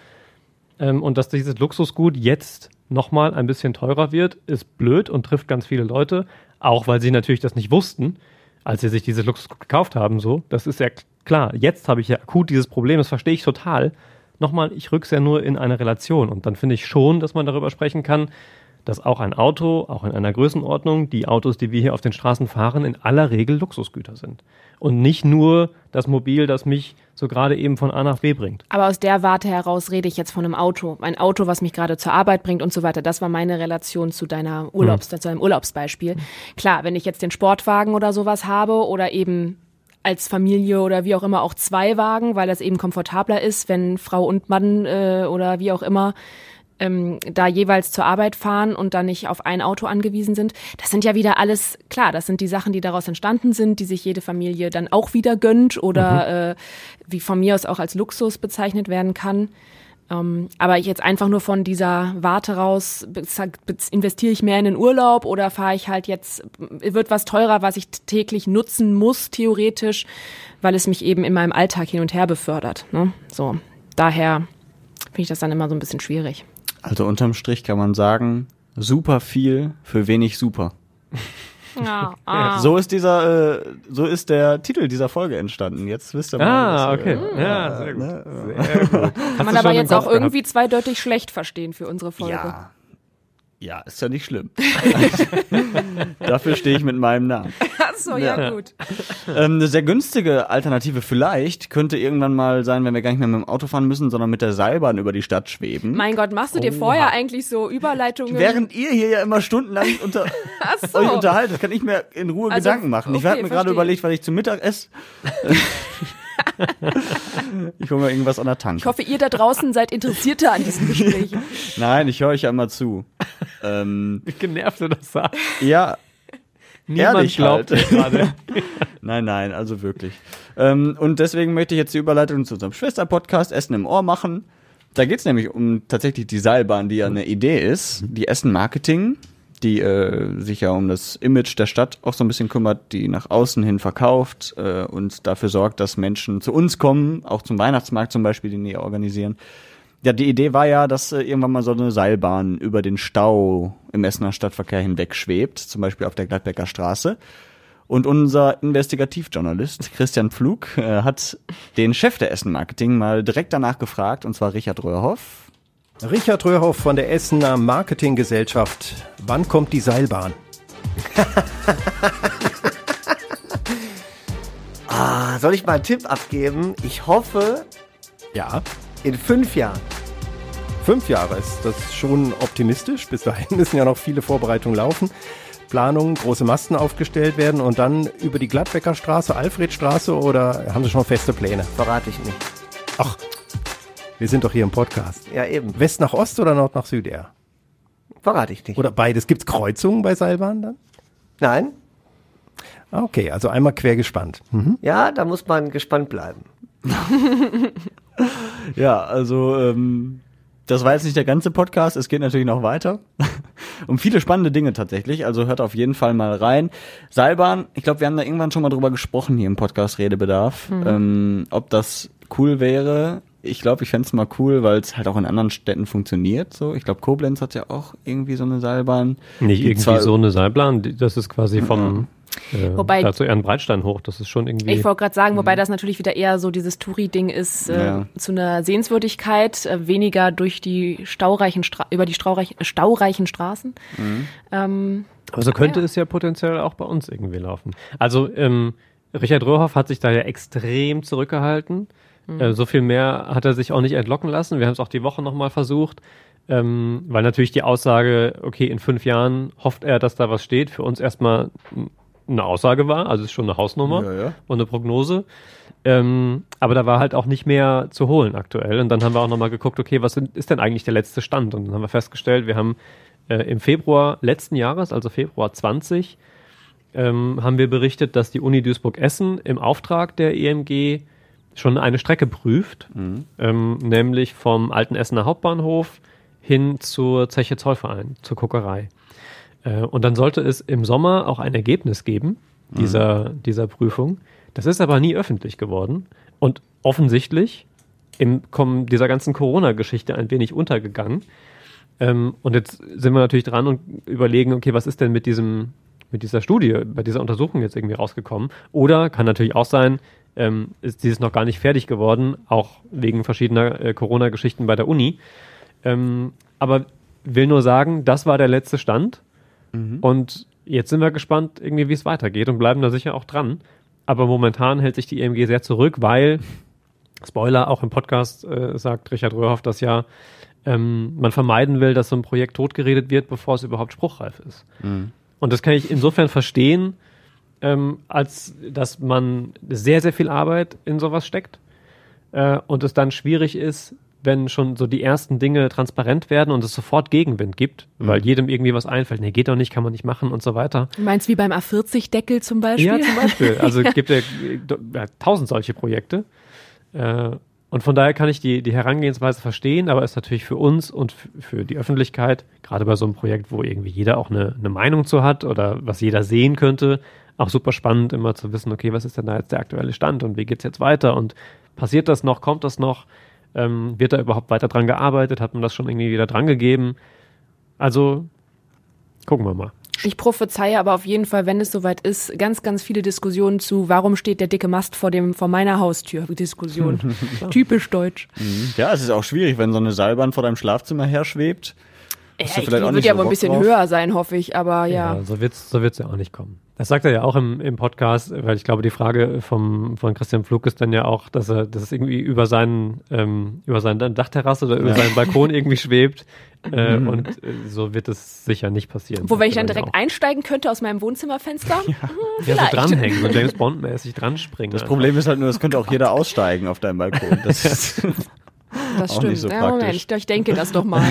Ähm, und dass dieses Luxusgut jetzt nochmal ein bisschen teurer wird, ist blöd und trifft ganz viele Leute, auch weil sie natürlich das nicht wussten, als sie sich dieses Luxusgut gekauft haben. So, das ist ja klar. Jetzt habe ich ja akut dieses Problem, das verstehe ich total. Nochmal, ich rück's ja nur in eine Relation und dann finde ich schon, dass man darüber sprechen kann, dass auch ein Auto, auch in einer Größenordnung, die Autos, die wir hier auf den Straßen fahren, in aller Regel Luxusgüter sind. Und nicht nur das Mobil, das mich so gerade eben von A nach B bringt. Aber aus der Warte heraus rede ich jetzt von einem Auto. Ein Auto, was mich gerade zur Arbeit bringt und so weiter. Das war meine Relation zu deiner Urlaubs, zu deinem Urlaubsbeispiel. Klar, wenn ich jetzt den Sportwagen oder sowas habe oder eben als Familie oder wie auch immer auch zwei Wagen, weil das eben komfortabler ist, wenn Frau und Mann äh, oder wie auch immer ähm, da jeweils zur Arbeit fahren und dann nicht auf ein Auto angewiesen sind. Das sind ja wieder alles, klar, das sind die Sachen, die daraus entstanden sind, die sich jede Familie dann auch wieder gönnt oder äh, wie von mir aus auch als Luxus bezeichnet werden kann. Ähm, aber jetzt einfach nur von dieser Warte raus, investiere ich mehr in den Urlaub oder fahre ich halt jetzt, wird was teurer, was ich täglich nutzen muss, theoretisch, weil es mich eben in meinem Alltag hin und her befördert. Ne? So, daher finde ich das dann immer so ein bisschen schwierig. Also unterm Strich kann man sagen, super viel für wenig super. Ja, ah. So ist dieser, äh, so ist der Titel dieser Folge entstanden. Jetzt wisst ihr mal. Ah, was, okay. äh, Ja, sehr gut. ne, Sehr gut. Kann man aber jetzt auch Kopf irgendwie zweideutig schlecht verstehen für unsere Folge. Ja. Ja, ist ja nicht schlimm. Dafür stehe ich mit meinem Namen. Ach so, ja, Ja. gut. Ähm, eine sehr günstige Alternative vielleicht könnte irgendwann mal sein, wenn wir gar nicht mehr mit dem Auto fahren müssen, sondern mit der Seilbahn über die Stadt schweben. Mein Gott, machst du dir Oha. vorher eigentlich so Überleitungen? Während ihr hier ja immer stundenlang unter so. euch unterhaltet, kann ich mir in Ruhe Also, Gedanken machen. Ich okay, habe mir gerade überlegt, was ich zum Mittag esse. ich hole mir irgendwas an der Tanke. Ich hoffe, ihr da draußen seid interessierter an diesen Gesprächen. Nein, ich höre euch ja immer zu. ähm, Wie genervt du das sagst. ja, Niemand ehrlich glaubt halt. gerade. Nein, nein, also wirklich. Ähm, und deswegen möchte ich jetzt die Überleitung zu unserem Schwester-Podcast Essen im Ohr machen. Da geht's nämlich um tatsächlich die Seilbahn, die ja eine Idee ist, die Essen Marketing, die äh, sich ja um das Image der Stadt auch so ein bisschen kümmert, die nach außen hin verkauft äh, und dafür sorgt, dass Menschen zu uns kommen, auch zum Weihnachtsmarkt zum Beispiel, den wir organisieren. Ja, die Idee war ja, dass äh, irgendwann mal so eine Seilbahn über den Stau im Essener Stadtverkehr hinweg schwebt, zum Beispiel auf der Gladbecker Straße. Und unser Investigativjournalist Christian Pflug äh, hat den Chef der Essen Marketing mal direkt danach gefragt, und zwar Richard Röhrhoff. Richard Röhrhoff von der Essener Marketinggesellschaft. Wann kommt die Seilbahn? Ah, soll ich mal einen Tipp abgeben? Ich hoffe, Ja, in fünf Jahren. fünf Jahre ist das schon optimistisch. Bis dahin müssen ja noch viele Vorbereitungen laufen. Planungen, große Masten aufgestellt werden und dann über die Gladbecker Straße, Alfredstraße oder haben Sie schon feste Pläne? Verrate ich nicht. Ach, wir sind doch hier im Podcast. Ja, eben. West nach Ost oder Nord nach Süd eher? Verrate ich nicht. Oder beides. Gibt's Kreuzungen bei Seilbahnen dann? Nein? Ah, Okay, also einmal quer gespannt. Mhm. Ja, da muss man gespannt bleiben. Ja, also ähm, das war jetzt nicht der ganze Podcast, es geht natürlich noch weiter. um viele spannende Dinge tatsächlich, also hört auf jeden Fall mal rein. Seilbahn, ich glaube, wir haben da irgendwann schon mal drüber gesprochen hier im Podcast Redebedarf, Mhm. ähm, ob das cool wäre. Ich glaube, ich fänd's mal cool, weil es halt auch in anderen Städten funktioniert. So, ich glaube, Koblenz hat ja auch irgendwie so eine Seilbahn. Nicht irgendwie so eine Seilbahn, das ist quasi vom äh, Wobei- da zu Ehrenbreitstein hoch. Das ist schon irgendwie. Ich wollte gerade sagen, wobei das natürlich wieder eher so dieses Touri-Ding ist, äh, Ja. zu einer Sehenswürdigkeit, äh, weniger durch die staureichen Stra über die staureichen, staureichen Straßen. Ähm, Aber so könnte es ja potenziell auch bei uns irgendwie laufen. Also ähm, Richard Röhrhoff hat sich da ja extrem zurückgehalten. Mhm. Äh, so viel mehr hat er sich auch nicht entlocken lassen. Wir haben es auch die Woche nochmal versucht. Ähm, weil natürlich die Aussage, okay, in fünf Jahren hofft er, dass da was steht, für uns erstmal eine Aussage war, also ist schon eine Hausnummer Ja, ja. und eine Prognose. Ähm, aber da war halt auch nicht mehr zu holen aktuell. Und dann haben wir auch nochmal geguckt, okay, was ist denn eigentlich der letzte Stand? Und dann haben wir festgestellt, wir haben äh, im Februar letzten Jahres, also Februar 20, ähm, haben wir berichtet, dass die Uni Duisburg-Essen im Auftrag der EMG schon eine Strecke prüft, ähm, nämlich vom alten Essener Hauptbahnhof hin zur Zeche Zollverein, zur Kokerei. Äh, und dann sollte es im Sommer auch ein Ergebnis geben, dieser, dieser Prüfung. Das ist aber nie öffentlich geworden und offensichtlich im Kommen dieser ganzen Corona-Geschichte ein wenig untergegangen. Ähm, und jetzt sind wir natürlich dran und überlegen, okay, was ist denn mit diesem, mit dieser Studie, bei dieser Untersuchung jetzt irgendwie rausgekommen? Oder kann natürlich auch sein, ähm, ist dieses noch gar nicht fertig geworden, auch wegen verschiedener äh, Corona-Geschichten bei der Uni. Ähm, aber will nur sagen, das war der letzte Stand. Und jetzt sind wir gespannt, irgendwie, wie es weitergeht und bleiben da sicher auch dran. Aber momentan hält sich die EMG sehr zurück, weil, Spoiler, auch im Podcast äh, sagt Richard Röhrhoff das ja, ähm, man vermeiden will, dass so ein Projekt totgeredet wird, bevor es überhaupt spruchreif ist. Und das kann ich insofern verstehen, ähm, als dass man sehr, sehr viel Arbeit in sowas steckt äh, und es dann schwierig ist, wenn schon so die ersten Dinge transparent werden und es sofort Gegenwind gibt, weil jedem irgendwie was einfällt. Nee, geht doch nicht, kann man nicht machen und so weiter. Du meinst wie beim A40-Deckel zum Beispiel? Ja, zum Beispiel. Also es gibt ja, ja tausend solche Projekte. Äh, und von daher kann ich die, die Herangehensweise verstehen, aber ist natürlich für uns und für die Öffentlichkeit, gerade bei so einem Projekt, wo irgendwie jeder auch eine, eine Meinung zu hat oder was jeder sehen könnte, auch super spannend, immer zu wissen, okay, was ist denn da jetzt der aktuelle Stand und wie geht's jetzt weiter und passiert das noch, kommt das noch, ähm, wird da überhaupt weiter dran gearbeitet, hat man das schon irgendwie wieder dran gegeben? Also gucken wir mal. Ich prophezeie aber auf jeden Fall, wenn es soweit ist, ganz, ganz viele Diskussionen zu, warum steht der dicke Mast vor dem, vor meiner Haustür? Diskussion. Typisch deutsch. Ja, es ist auch schwierig, wenn so eine Seilbahn vor deinem Schlafzimmer her schwebt. Ja, ich, vielleicht die wird ja wohl ein bisschen drauf? höher sein, hoffe ich, aber ja. so wird's, so wird's ja auch nicht kommen. Das sagt er ja auch im, im Podcast, weil ich glaube, die Frage vom, von Christian Pflug ist dann ja auch, dass er, dass es irgendwie über seinen, ähm, über seine Dachterrasse oder über Ja. seinen Balkon irgendwie schwebt. Äh, Mhm. und äh, so wird es sicher nicht passieren. Wo, wenn ich dann direkt einsteigen könnte aus meinem Wohnzimmerfenster? Hm, Ja, vielleicht. so dranhängen, so James Bond-mäßig dran springen. Das Problem ist halt nur, das könnte auch jeder aussteigen auf deinem Balkon. Das ist Das auch stimmt. nicht so ja, praktisch. Moment, ich, ich denke das doch mal.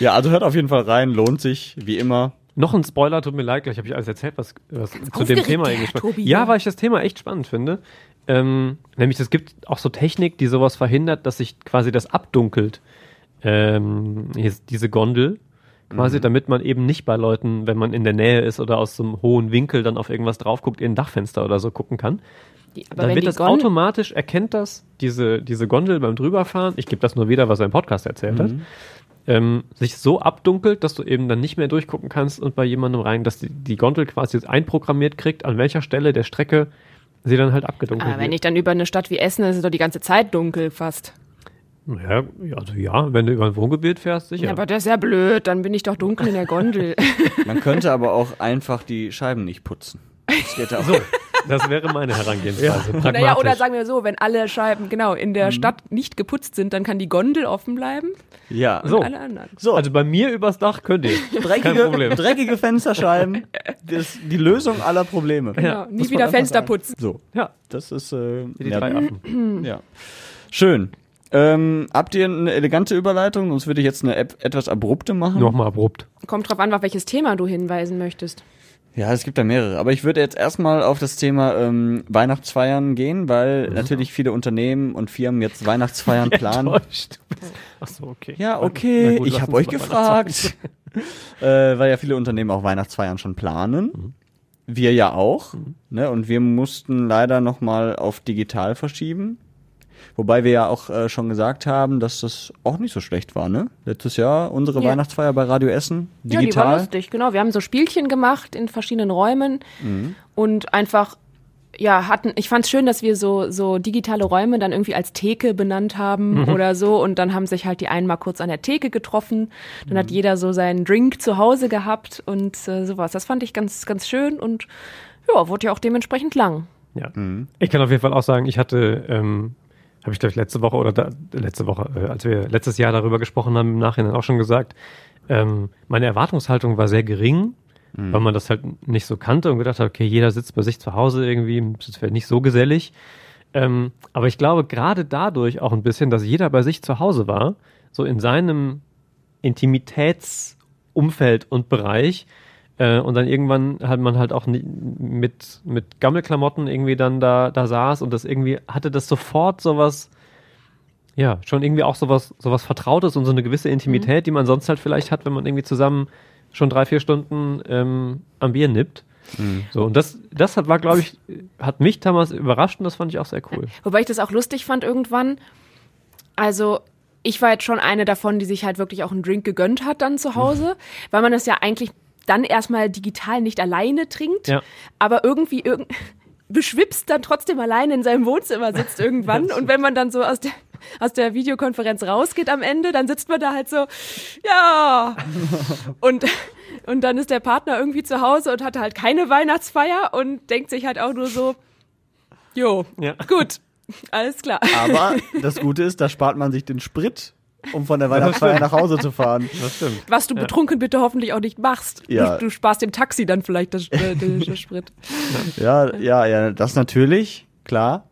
Ja, also hört auf jeden Fall rein, lohnt sich, wie immer. Noch ein Spoiler, tut mir leid, gleich habe ich alles erzählt, was, was zu dem Thema irgendwie spannend Ja, weil ich das Thema echt spannend finde. Ähm, nämlich, es gibt auch so Technik, die sowas verhindert, dass sich quasi das abdunkelt. Ähm, hier ist diese Gondel. Quasi, Mhm. damit man eben nicht bei Leuten, wenn man in der Nähe ist oder aus so einem hohen Winkel dann auf irgendwas drauf guckt, in ein Dachfenster oder so gucken kann. aber dann wird die das Gondel- automatisch, erkennt das, diese, diese Gondel beim drüberfahren, ich gebe das nur wieder, was er im Podcast erzählt hat, Mhm. Ähm, sich so abdunkelt, dass du eben dann nicht mehr durchgucken kannst und bei jemandem rein, dass die, die Gondel quasi jetzt einprogrammiert kriegt, an welcher Stelle der Strecke sie dann halt abgedunkelt Aber wenn wird. ich dann über eine Stadt wie Essen, ist es doch die ganze Zeit dunkel fast. Ja, ja, also ja, wenn du über ein Wohngebiet fährst, sicher. Ja, aber das ist ja blöd, dann bin ich doch dunkel in der Gondel. Man könnte aber auch einfach die Scheiben nicht putzen. Das geht auch. So, das wäre meine Herangehensweise. naja, pragmatisch. oder sagen wir so, wenn alle Scheiben genau in der Stadt nicht geputzt sind, dann kann die Gondel offen bleiben. Ja. Und So. alle anderen. So, Also bei mir übers Dach könnt ihr. Kein dreckige, Problem. dreckige Fensterscheiben, das ist die Lösung aller Probleme. Genau, nie Muss man wieder Fenster sagen. putzen. So, Ja, das ist äh, die ja, drei Affen. ja. schön. Ähm, habt ihr eine elegante Überleitung? Sonst würde ich jetzt eine etwas abrupte machen. Nochmal abrupt. Kommt drauf an, auf welches Thema du hinweisen möchtest. Ja, es gibt da mehrere. Aber ich würde jetzt erstmal auf das Thema ähm, Weihnachtsfeiern gehen, weil natürlich viele Unternehmen und Firmen jetzt Weihnachtsfeiern planen. Enttäuscht. Ach so, okay. Ja, okay, gut, ich habe euch gefragt. äh, weil ja viele Unternehmen auch Weihnachtsfeiern schon planen. Wir ja auch. Ne? Und wir mussten leider nochmal auf digital verschieben. Wobei wir ja auch äh, schon gesagt haben, dass das auch nicht so schlecht war, ne? Letztes Jahr unsere Ja. Weihnachtsfeier bei Radio Essen, Ja, die war digital. lustig, genau. Wir haben so Spielchen gemacht in verschiedenen Räumen Mhm. und einfach ja, hatten, ich fand es schön, dass wir so, so digitale Räume dann irgendwie als Theke benannt haben Mhm. oder so und dann haben sich halt die einen mal kurz an der Theke getroffen, dann Mhm. hat jeder so seinen Drink zu Hause gehabt und äh, sowas. Das fand ich ganz, ganz schön und ja, wurde ja auch dementsprechend lang. Ja. Ich kann auf jeden Fall auch sagen, ich hatte, ähm, habe ich glaube ich letzte Woche oder da, letzte Woche, äh, als wir letztes Jahr darüber gesprochen haben, im Nachhinein auch schon gesagt, ähm, meine Erwartungshaltung war sehr gering, Mhm. weil man das halt nicht so kannte und gedacht hat, okay, jeder sitzt bei sich zu Hause irgendwie, das ist vielleicht nicht so gesellig. Ähm, aber ich glaube, gerade dadurch auch ein bisschen, dass jeder bei sich zu Hause war, so in seinem Intimitätsumfeld und Bereich, äh, und dann irgendwann hat man halt auch mit, mit Gammelklamotten irgendwie dann da, da saß und das irgendwie hatte das sofort sowas, ja, schon irgendwie auch sowas, sowas Vertrautes und so eine gewisse Intimität, die man sonst halt vielleicht hat, wenn man irgendwie zusammen schon drei, vier Stunden ähm, am Bier nippt. So, und das, das hat, war, glaube ich, hat mich damals überrascht und das fand ich auch sehr cool. Wobei ich das auch lustig fand irgendwann. Also, ich war jetzt schon eine davon, die sich halt wirklich auch einen Drink gegönnt hat dann zu Hause, weil man das ja eigentlich dann erstmal digital nicht alleine trinkt, Ja. aber irgendwie irgend beschwipst dann trotzdem alleine in seinem Wohnzimmer sitzt irgendwann und wenn man dann so aus der aus der Videokonferenz rausgeht am Ende, dann sitzt man da halt so, ja. Und, und dann ist der Partner irgendwie zu Hause und hatte halt keine Weihnachtsfeier und denkt sich halt auch nur so, jo, gut, alles klar. Aber das Gute ist, da spart man sich den Sprit, um von der Weihnachtsfeier nach Hause zu fahren. Das stimmt. Was du betrunken bitte hoffentlich auch nicht machst. Ja. Du, du sparst dem Taxi dann vielleicht das, äh, den, den Sprit. Ja, ja, ja, das natürlich, klar.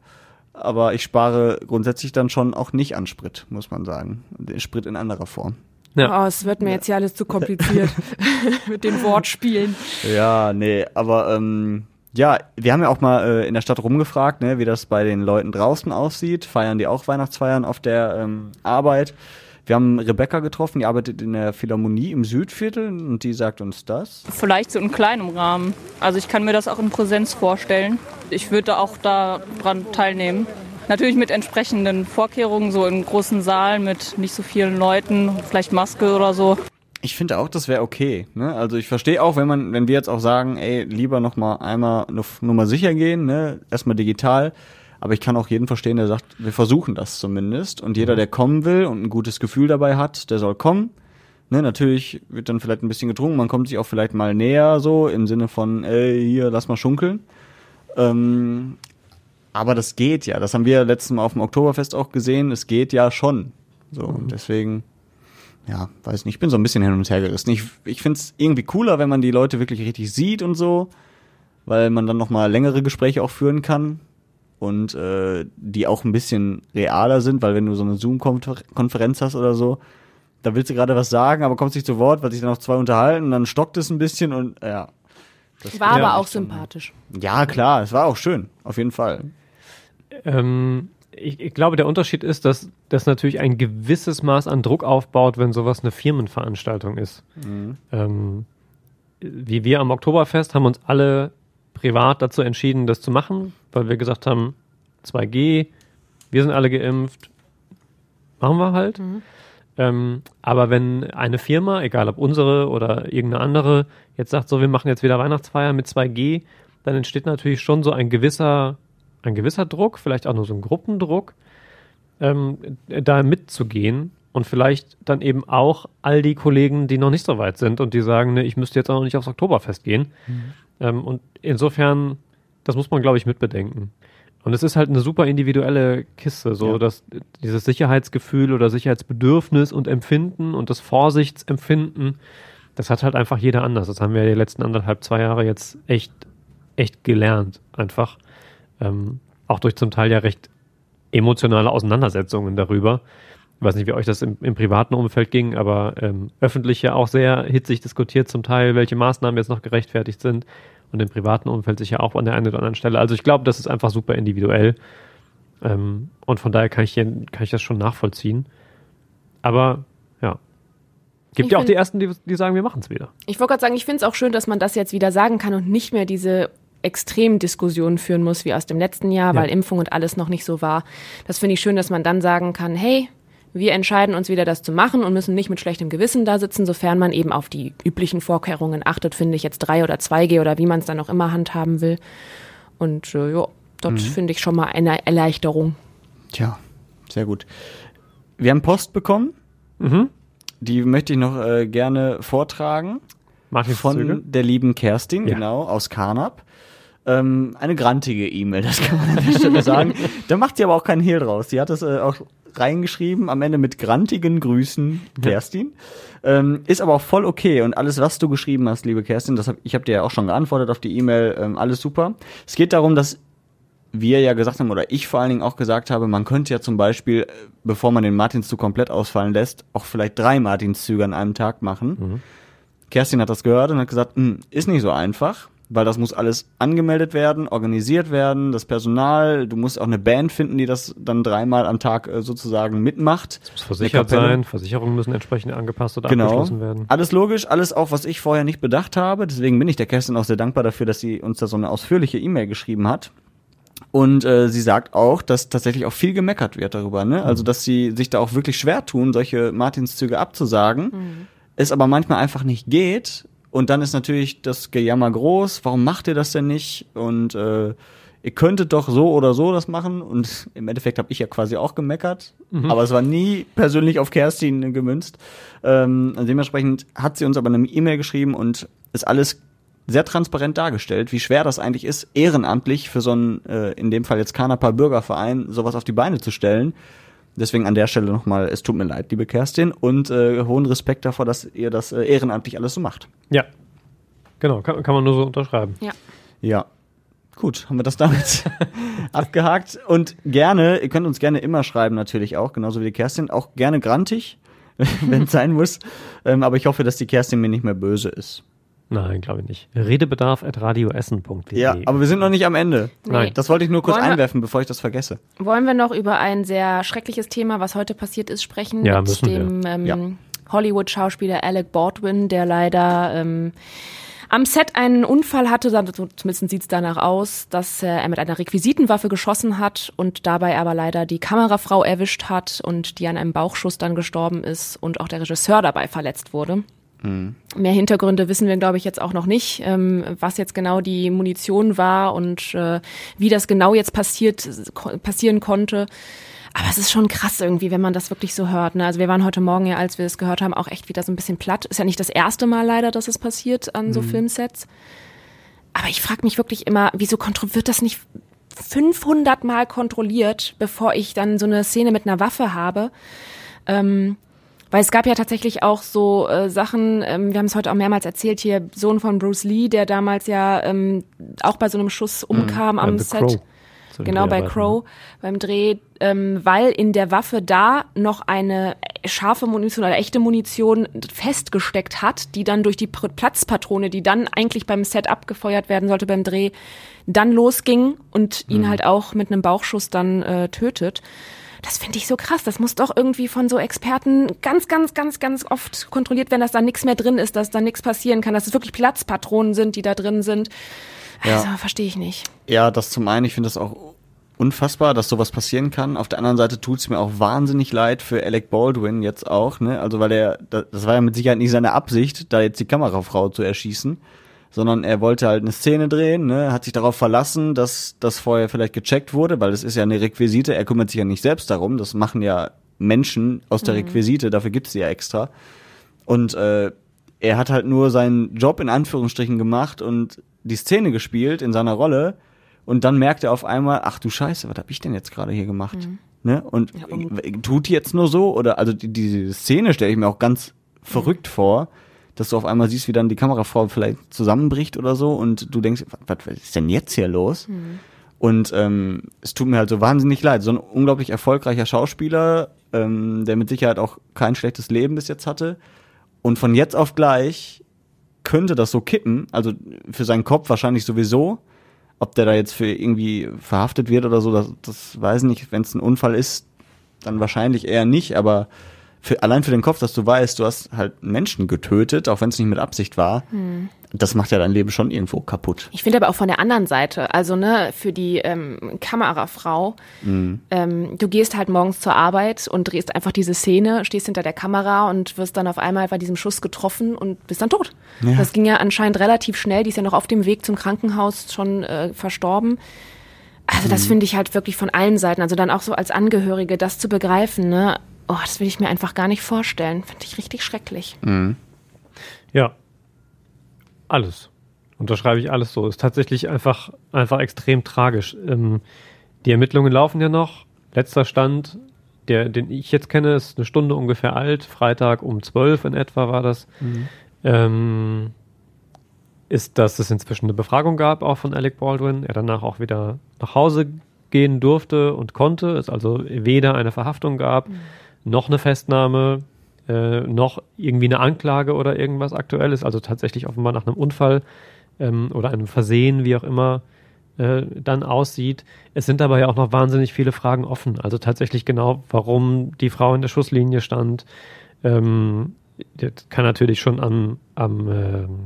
Aber ich spare grundsätzlich dann schon auch nicht an Sprit, muss man sagen. Den Sprit in anderer Form. Oh, es wird mir jetzt ja alles zu kompliziert mit den Wortspielen. Ja, nee, aber ähm, ja, wir haben ja auch mal äh, in der Stadt rumgefragt, ne, wie das bei den Leuten draußen aussieht. Feiern die auch Weihnachtsfeiern auf der ähm, Arbeit? Wir haben Rebecca getroffen, die arbeitet in der Philharmonie im Südviertel und die sagt uns das. Vielleicht so in kleinem Rahmen. Also ich kann mir das auch in Präsenz vorstellen. Ich würde auch daran teilnehmen. Natürlich mit entsprechenden Vorkehrungen, so im großen Saal mit nicht so vielen Leuten, vielleicht Maske oder so. Ich finde auch, das wäre okay. Ne? Also ich verstehe auch, wenn man, wenn wir jetzt auch sagen, ey, lieber noch mal einmal nur, nur mal sicher gehen, ne? erstmal digital. Aber ich kann auch jeden verstehen, der sagt, wir versuchen das zumindest. Und jeder, der kommen will und ein gutes Gefühl dabei hat, der soll kommen. Ne, natürlich wird dann vielleicht ein bisschen getrunken, man kommt sich auch vielleicht mal näher, so im Sinne von, ey, hier, lass mal schunkeln. Ähm, aber das geht ja. Das haben wir letztes Mal auf dem Oktoberfest auch gesehen. Es geht ja schon. So, und deswegen, ja, weiß nicht, ich bin so ein bisschen hin und her gerissen. Ich, ich finde es irgendwie cooler, wenn man die Leute wirklich richtig sieht und so, weil man dann nochmal längere Gespräche auch führen kann und äh, die auch ein bisschen realer sind, weil wenn du so eine Zoom-Konferenz hast oder so, da willst du gerade was sagen, aber kommst nicht zu Wort, weil sich dann noch zwei unterhalten und dann stockt es ein bisschen und ja. Das War aber auch sympathisch. Ja, klar, es war auch schön, auf jeden Fall. Ähm, ich, ich glaube, der Unterschied ist, dass das natürlich ein gewisses Maß an Druck aufbaut, wenn sowas eine Firmenveranstaltung ist. Mhm. Ähm, wie wir am Oktoberfest haben uns alle privat dazu entschieden, das zu machen, weil wir gesagt haben, 2G, wir sind alle geimpft, machen wir halt. Ähm, aber wenn eine Firma, egal ob unsere oder irgendeine andere, jetzt sagt, so, wir machen jetzt wieder Weihnachtsfeier mit 2G, dann entsteht natürlich schon so ein gewisser, ein gewisser Druck, vielleicht auch nur so ein Gruppendruck, ähm, da mitzugehen und vielleicht dann eben auch all die Kollegen, die noch nicht so weit sind und die sagen, ne, ich müsste jetzt auch noch nicht aufs Oktoberfest gehen. Ähm, und insofern, das muss man, glaube ich, mitbedenken. Und es ist halt eine super individuelle Kiste, so Ja. dass dieses Sicherheitsgefühl oder Sicherheitsbedürfnis und Empfinden und das Vorsichtsempfinden, das hat halt einfach jeder anders. Das haben wir die letzten anderthalb, zwei Jahre jetzt echt, echt gelernt, einfach. Ähm, auch durch zum Teil ja recht emotionale Auseinandersetzungen darüber. Ich weiß nicht, wie euch das im, im privaten Umfeld ging, aber ähm, öffentlich ja auch sehr hitzig diskutiert zum Teil, welche Maßnahmen jetzt noch gerechtfertigt sind und im privaten Umfeld sicher auch an der einen oder anderen Stelle. Also ich glaube, das ist einfach super individuell ähm, und von daher kann ich, hier, kann ich das schon nachvollziehen. Aber ja, gibt Ich ja auch die Ersten, die, die sagen, wir machen es wieder. Ich wollte gerade sagen, ich finde es auch schön, dass man das jetzt wieder sagen kann und nicht mehr diese Extremdiskussionen führen muss wie aus dem letzten Jahr, Ja. weil Impfung und alles noch nicht so war. Das finde ich schön, dass man dann sagen kann, hey, wir entscheiden uns wieder, das zu machen und müssen nicht mit schlechtem Gewissen da sitzen, sofern man eben auf die üblichen Vorkehrungen achtet, finde ich jetzt 3 oder 2G oder wie man es dann auch immer handhaben will. Und äh, ja, dort Mhm. finde ich schon mal eine Erleichterung. Tja, sehr gut. Wir haben Post bekommen. Mhm. Die möchte ich noch äh, gerne vortragen. Martin von Züge? der lieben Kerstin, Ja. genau, aus Karnap. Ähm, eine grantige E-Mail, das kann man an der Stelle sagen. da macht sie aber auch keinen Hehl draus. Sie hat es äh, auch reingeschrieben, am Ende mit grantigen Grüßen, Kerstin. Ähm, ist aber auch voll okay und alles, was du geschrieben hast, liebe Kerstin, das hab, ich habe dir ja auch schon geantwortet auf die E-Mail, ähm, alles super. Es geht darum, dass wir ja gesagt haben, oder ich vor allen Dingen auch gesagt habe, man könnte ja zum Beispiel, äh, bevor man den Martinszug komplett ausfallen lässt, auch vielleicht drei Martinszüge an einem Tag machen. Kerstin hat das gehört und hat gesagt, "Hm, ist nicht so einfach, weil das muss alles angemeldet werden, organisiert werden, das Personal, du musst auch eine Band finden, die das dann dreimal am Tag äh, sozusagen mitmacht. Muss versichert sein, Versicherungen müssen entsprechend angepasst oder Genau. abgeschlossen werden. Alles logisch, alles auch, was ich vorher nicht bedacht habe. Deswegen bin ich der Kerstin auch sehr dankbar dafür, dass sie uns da so eine ausführliche E-Mail geschrieben hat. Und äh, sie sagt auch, dass tatsächlich auch viel gemeckert wird darüber, ne? Also dass sie sich da auch wirklich schwer tun, solche Martinszüge abzusagen, es aber manchmal einfach nicht geht. Und dann ist natürlich das Gejammer groß. Warum macht ihr das denn nicht? Und äh, ihr könntet doch so oder so das machen. Und im Endeffekt habe ich ja quasi auch gemeckert. Mhm. Aber es war nie persönlich auf Kerstin gemünzt. Ähm, und dementsprechend hat sie uns aber eine E-Mail geschrieben und ist alles sehr transparent dargestellt, wie schwer das eigentlich ist, ehrenamtlich für so einen, äh, in dem Fall jetzt Kanapa Bürgerverein, sowas auf die Beine zu stellen. Deswegen an der Stelle nochmal, es tut mir leid, liebe Kerstin, und äh, hohen Respekt davor, dass ihr das äh, ehrenamtlich alles so macht. Ja. Genau, kann, kann man nur so unterschreiben. Ja. Ja. Gut, haben wir das damit abgehakt. Und gerne, ihr könnt uns gerne immer schreiben, natürlich auch, genauso wie die Kerstin, auch gerne grantig, wenn es sein muss. Ähm, aber ich hoffe, dass die Kerstin mir nicht mehr böse ist. Nein, glaube ich nicht. Redebedarf at radioessen.de. Ja, aber wir sind noch nicht am Ende. Nein. Das wollte ich nur kurz Wollen wir- einwerfen, bevor ich das vergesse. Wollen wir noch über ein sehr schreckliches Thema, was heute passiert ist, sprechen? Ja, mit müssen wir. dem ähm, Ja. Hollywood-Schauspieler Alec Baldwin, der leider ähm, am Set einen Unfall hatte, zumindest sieht es danach aus, dass äh, er mit einer Requisitenwaffe geschossen hat und dabei aber leider die Kamerafrau erwischt hat und die an einem Bauchschuss dann gestorben ist und auch der Regisseur dabei verletzt wurde. Mehr Hintergründe wissen wir, glaube ich, jetzt auch noch nicht, ähm, was jetzt genau die Munition war und äh, wie das genau jetzt passiert, ko passieren konnte. Aber es ist schon krass irgendwie, wenn man das wirklich so hört. Ne? Also wir waren heute Morgen ja, als wir es gehört haben, auch echt wieder so ein bisschen platt. Ist ja nicht das erste Mal leider, dass es passiert an so Mhm. Filmsets. Aber ich frage mich wirklich immer, wieso wird das nicht 500 Mal kontrolliert, bevor ich dann so eine Szene mit einer Waffe habe? Ähm, weil es gab ja tatsächlich auch so äh, Sachen, ähm, wir haben es heute auch mehrmals erzählt, hier Sohn von Bruce Lee, der damals ja ähm, auch bei so einem Schuss umkam Mhm, am The Set. Crow. Genau, bei Crow beim Dreh, ähm, weil in der Waffe da noch eine scharfe Munition oder echte Munition festgesteckt hat, die dann durch die Platzpatrone, die dann eigentlich beim Set abgefeuert werden sollte beim Dreh, dann losging und ihn Mhm. halt auch mit einem Bauchschuss dann äh, tötet. Das finde ich so krass. Das muss doch irgendwie von so Experten ganz, ganz, ganz, ganz oft kontrolliert werden, dass da nichts mehr drin ist, dass da nichts passieren kann, dass es wirklich Platzpatronen sind, die da drin sind. Ja. Also verstehe ich nicht. Ja, das zum einen, ich finde das auch unfassbar, dass sowas passieren kann. Auf der anderen Seite tut es mir auch wahnsinnig leid für Alec Baldwin jetzt auch, ne? Also weil er, da- das war ja mit Sicherheit nicht seine Absicht, da jetzt die Kamerafrau zu erschießen, sondern er wollte halt eine Szene drehen, ne? Hat sich darauf verlassen, dass das vorher vielleicht gecheckt wurde, weil es ist ja eine Requisite, er kümmert sich ja nicht selbst darum, das machen ja Menschen aus der Mhm. Requisite, dafür gibt's sie ja extra. Und äh, er hat halt nur seinen Job in Anführungsstrichen gemacht und die Szene gespielt in seiner Rolle. Und dann merkt er auf einmal, ach du Scheiße, was hab ich denn jetzt gerade hier gemacht? Mhm. Ne? Und tut die jetzt nur so? Oder also die, diese Szene stelle ich mir auch ganz verrückt vor, dass du auf einmal siehst, wie dann die Kamerafrau vielleicht zusammenbricht oder so und du denkst, was, was ist denn jetzt hier los? Und ähm, es tut mir halt so wahnsinnig leid. So ein unglaublich erfolgreicher Schauspieler, ähm, der mit Sicherheit auch kein schlechtes Leben bis jetzt hatte. Und von jetzt auf gleich könnte das so kippen. Also für seinen Kopf wahrscheinlich sowieso. Ob der da jetzt für irgendwie verhaftet wird oder so, das, das weiß ich nicht. Wenn es ein Unfall ist, dann wahrscheinlich eher nicht. Aber für, allein für den Kopf, dass du weißt, du hast halt Menschen getötet, auch wenn es nicht mit Absicht war, Hm. das macht ja dein Leben schon irgendwo kaputt. Ich finde aber auch von der anderen Seite, also ne, für die ähm, Kamerafrau, Mhm. ähm, du gehst halt morgens zur Arbeit und drehst einfach diese Szene, stehst hinter der Kamera und wirst dann auf einmal bei diesem Schuss getroffen und bist dann tot. Ja. Das ging ja anscheinend relativ schnell, die ist ja noch auf dem Weg zum Krankenhaus schon äh, verstorben. Also das Mhm. finde ich halt wirklich von allen Seiten, also dann auch so als Angehörige das zu begreifen, ne, oh, das will ich mir einfach gar nicht vorstellen. Finde ich richtig schrecklich. Ja. Alles. Unterschreibe ich alles so. Ist tatsächlich einfach, einfach extrem tragisch. Ähm, die Ermittlungen laufen ja noch. Letzter Stand, der, den ich jetzt kenne, ist eine Stunde ungefähr alt. Freitag um 12 in etwa war das. Mhm. Ähm, ist, dass es inzwischen eine Befragung gab, auch von Alec Baldwin. Er danach auch wieder nach Hause gehen durfte und konnte. Es also weder eine Verhaftung gab, noch eine Festnahme, äh, noch irgendwie eine Anklage oder irgendwas Aktuelles. Also tatsächlich offenbar nach einem Unfall ähm, oder einem Versehen, wie auch immer, äh, dann aussieht. Es sind aber ja auch noch wahnsinnig viele Fragen offen. Also tatsächlich genau, warum die Frau in der Schusslinie stand. Ähm, das kann natürlich schon am, am ähm,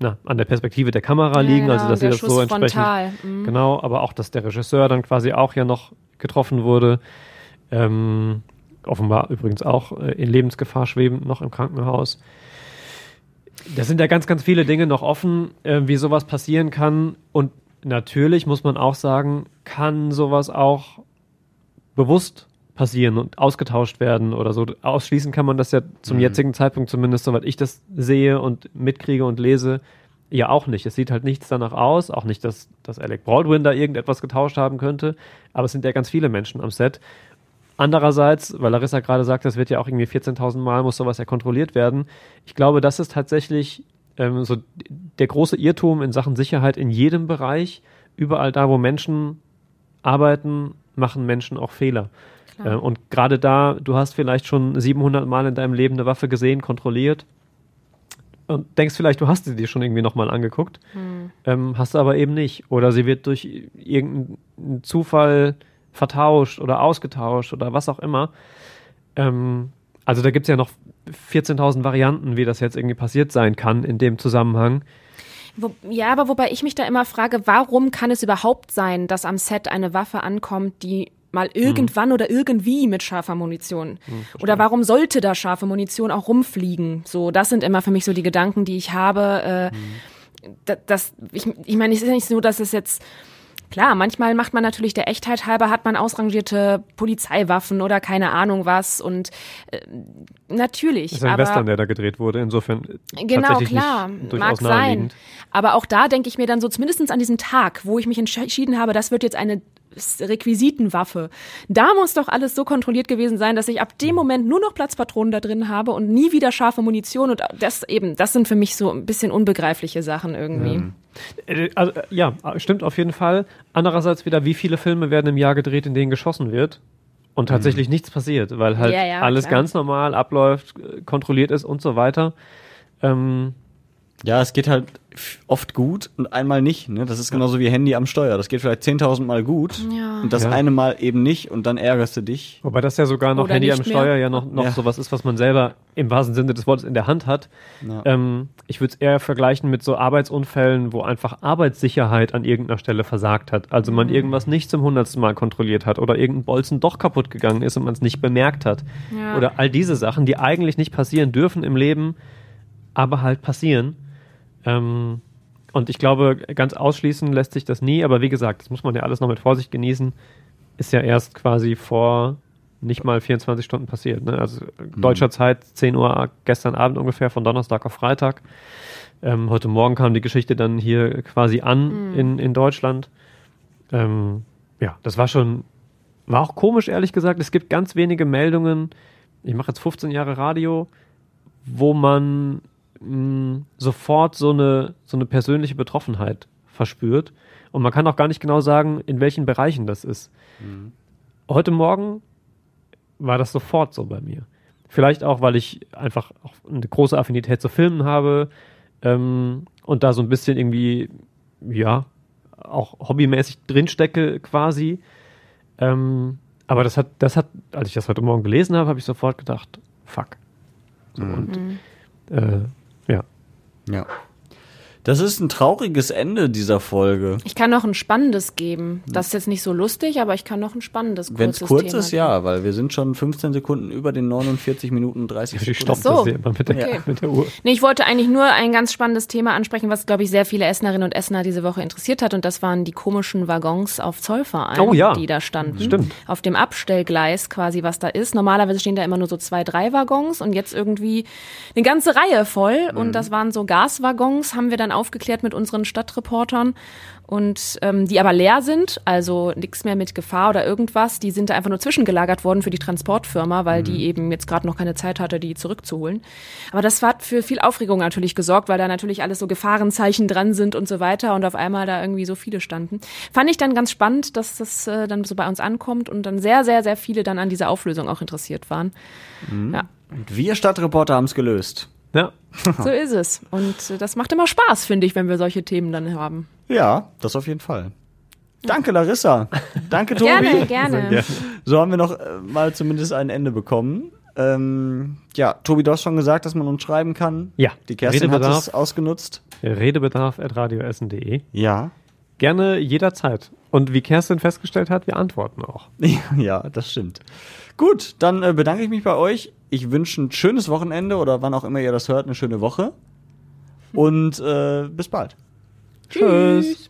na, an der Perspektive der Kamera Ja, liegen, genau, also dass sie das so entsprechend frontal, mhm. genau, aber auch, dass der Regisseur dann quasi auch ja noch getroffen wurde, ähm, offenbar übrigens auch äh, in Lebensgefahr schwebend noch im Krankenhaus. Das sind ja ganz, ganz viele Dinge noch offen, äh, wie sowas passieren kann und natürlich muss man auch sagen, kann sowas auch bewusst passieren und ausgetauscht werden oder so. Ausschließen kann man das ja zum Mhm. jetzigen Zeitpunkt zumindest, soweit ich das sehe und mitkriege und lese, ja auch nicht. Es sieht halt nichts danach aus, auch nicht, dass, dass Alec Baldwin da irgendetwas getauscht haben könnte, aber es sind ja ganz viele Menschen am Set. Andererseits, weil Larissa gerade sagt, das wird ja auch irgendwie 14.000 Mal, muss sowas ja kontrolliert werden. Ich glaube, das ist tatsächlich ähm, so der große Irrtum in Sachen Sicherheit in jedem Bereich. Überall da, wo Menschen arbeiten, machen Menschen auch Fehler. Äh, und gerade da, du hast vielleicht schon 700 Mal in deinem Leben eine Waffe gesehen, kontrolliert und denkst vielleicht, du hast sie dir schon irgendwie nochmal angeguckt, Hm. ähm, hast du aber eben nicht. Oder sie wird durch irgendeinen Zufall vertauscht oder ausgetauscht oder was auch immer. Ähm, also da gibt es ja noch 14.000 Varianten, wie das jetzt irgendwie passiert sein kann in dem Zusammenhang. Wo, ja, aber wobei ich mich da immer frage, warum kann es überhaupt sein, dass am Set eine Waffe ankommt, die mal irgendwann oder irgendwie mit scharfer Munition. oder warum sollte da scharfe Munition auch rumfliegen? So, das sind immer für mich so die Gedanken, die ich habe. Äh, da- das, ich, ich meine, es ist ja nicht so, dass es jetzt Klar, manchmal macht man natürlich der Echtheit halber, hat man ausrangierte Polizeiwaffen oder keine Ahnung was und äh, natürlich. Das ist ein aber Western, der da gedreht wurde, insofern Genau, klar, mag sein. Aber auch da denke ich mir dann so, zumindest an diesem Tag, wo ich mich entschieden habe, das wird jetzt eine Requisitenwaffe. Da muss doch alles so kontrolliert gewesen sein, dass ich ab dem Moment nur noch Platzpatronen da drin habe und nie wieder scharfe Munition und das eben, das sind für mich so ein bisschen unbegreifliche Sachen irgendwie. Äh, Also, äh, ja, stimmt auf jeden Fall. Andererseits wieder, wie viele Filme werden im Jahr gedreht, in denen geschossen wird und tatsächlich nichts passiert, weil halt Ja, ja, alles klar. ganz normal abläuft, äh, kontrolliert ist und so weiter. Ähm, Ja, es geht halt oft gut und einmal nicht. Ne? Das ist genauso wie Handy am Steuer. Das geht vielleicht 10.000 Mal gut Ja. und das Ja. eine Mal eben nicht und dann ärgerst du dich. wobei das ja sogar noch Oder Handy am mehr. Steuer ja noch, noch Ja. sowas ist, was man selber im wahrsten Sinne des Wortes in der Hand hat. Ja. Ähm, ich würde es eher vergleichen mit so Arbeitsunfällen, wo einfach Arbeitssicherheit an irgendeiner Stelle versagt hat. Also man irgendwas nicht zum hundertsten Mal kontrolliert hat oder irgendein Bolzen doch kaputt gegangen ist und man es nicht bemerkt hat. Ja. Oder all diese Sachen, die eigentlich nicht passieren dürfen im Leben, aber halt passieren. Ähm, und ich glaube, ganz ausschließen lässt sich das nie, aber wie gesagt, das muss man ja alles noch mit Vorsicht genießen. Ist ja erst quasi vor nicht mal 24 Stunden passiert. Ne? Also deutscher Zeit, 10 Uhr gestern Abend ungefähr, von Donnerstag auf Freitag. Ähm, heute Morgen kam die Geschichte dann hier quasi an Mhm. in, in Deutschland. Ähm, ja, das war schon, war auch komisch, ehrlich gesagt. Es gibt ganz wenige Meldungen. Ich mache jetzt 15 Jahre Radio, wo man mh, sofort so eine, so eine persönliche Betroffenheit verspürt. Und man kann auch gar nicht genau sagen, in welchen Bereichen das ist. Heute Morgen war das sofort so bei mir. Vielleicht auch, weil ich einfach auch eine große Affinität zu Filmen habe ähm, und da so ein bisschen irgendwie, ja, auch hobbymäßig drinstecke quasi. Ähm, aber das hat, das hat, als ich das heute Morgen gelesen habe, habe ich sofort gedacht, fuck. So, und äh, ja. Das ist ein trauriges Ende dieser Folge. Ich kann noch ein spannendes geben. Das ist jetzt nicht so lustig, aber ich kann noch ein spannendes kurzes Wenn es kurz Thema ist, ja, weil wir sind schon 15 Sekunden über den 49 Minuten 30 Ich Sekunden. stoppe so. das hier immer mit der, Okay. mit der Uhr. Nee, ich wollte eigentlich nur ein ganz spannendes Thema ansprechen, was, glaube ich, sehr viele Essenerinnen und Essener diese Woche interessiert hat. Und das waren die komischen Waggons auf Zollverein, Oh ja. die da standen. Stimmt. Auf dem Abstellgleis quasi, was da ist. Normalerweise stehen da immer nur so zwei, drei Waggons und jetzt irgendwie eine ganze Reihe voll. Und das waren so Gaswaggons, haben wir dann dann aufgeklärt mit unseren Stadtreportern und ähm, die aber leer sind, also nichts mehr mit Gefahr oder irgendwas. Die sind da einfach nur zwischengelagert worden für die Transportfirma, weil die eben jetzt gerade noch keine Zeit hatte, die zurückzuholen. Aber das hat für viel Aufregung natürlich gesorgt, weil da natürlich alles so Gefahrenzeichen dran sind und so weiter und auf einmal da irgendwie so viele standen. Fand ich dann ganz spannend, dass das äh, dann so bei uns ankommt und dann sehr, sehr, sehr viele dann an dieser Auflösung auch interessiert waren. Mhm. Ja. Und wir Stadtreporter haben es gelöst. Ja. So ist es. Und äh, das macht immer Spaß, finde ich, wenn wir solche Themen dann haben. Ja, das auf jeden Fall. Danke, Larissa. Danke, Tobi. Gerne, gerne. So haben wir noch äh, mal zumindest ein Ende bekommen. Ähm, ja, Tobi, du hast schon gesagt, dass man uns schreiben kann. Ja. Die Kerstin hat Redebedarf. es ausgenutzt. Redebedarf.radioessen.de. Ja. Gerne jederzeit. Und wie Kerstin festgestellt hat, wir antworten auch. ja, das stimmt. Gut, dann äh, bedanke ich mich bei euch. Ich wünsche ein schönes Wochenende oder wann auch immer ihr das hört, eine schöne Woche. Und äh, bis bald. Tschüss.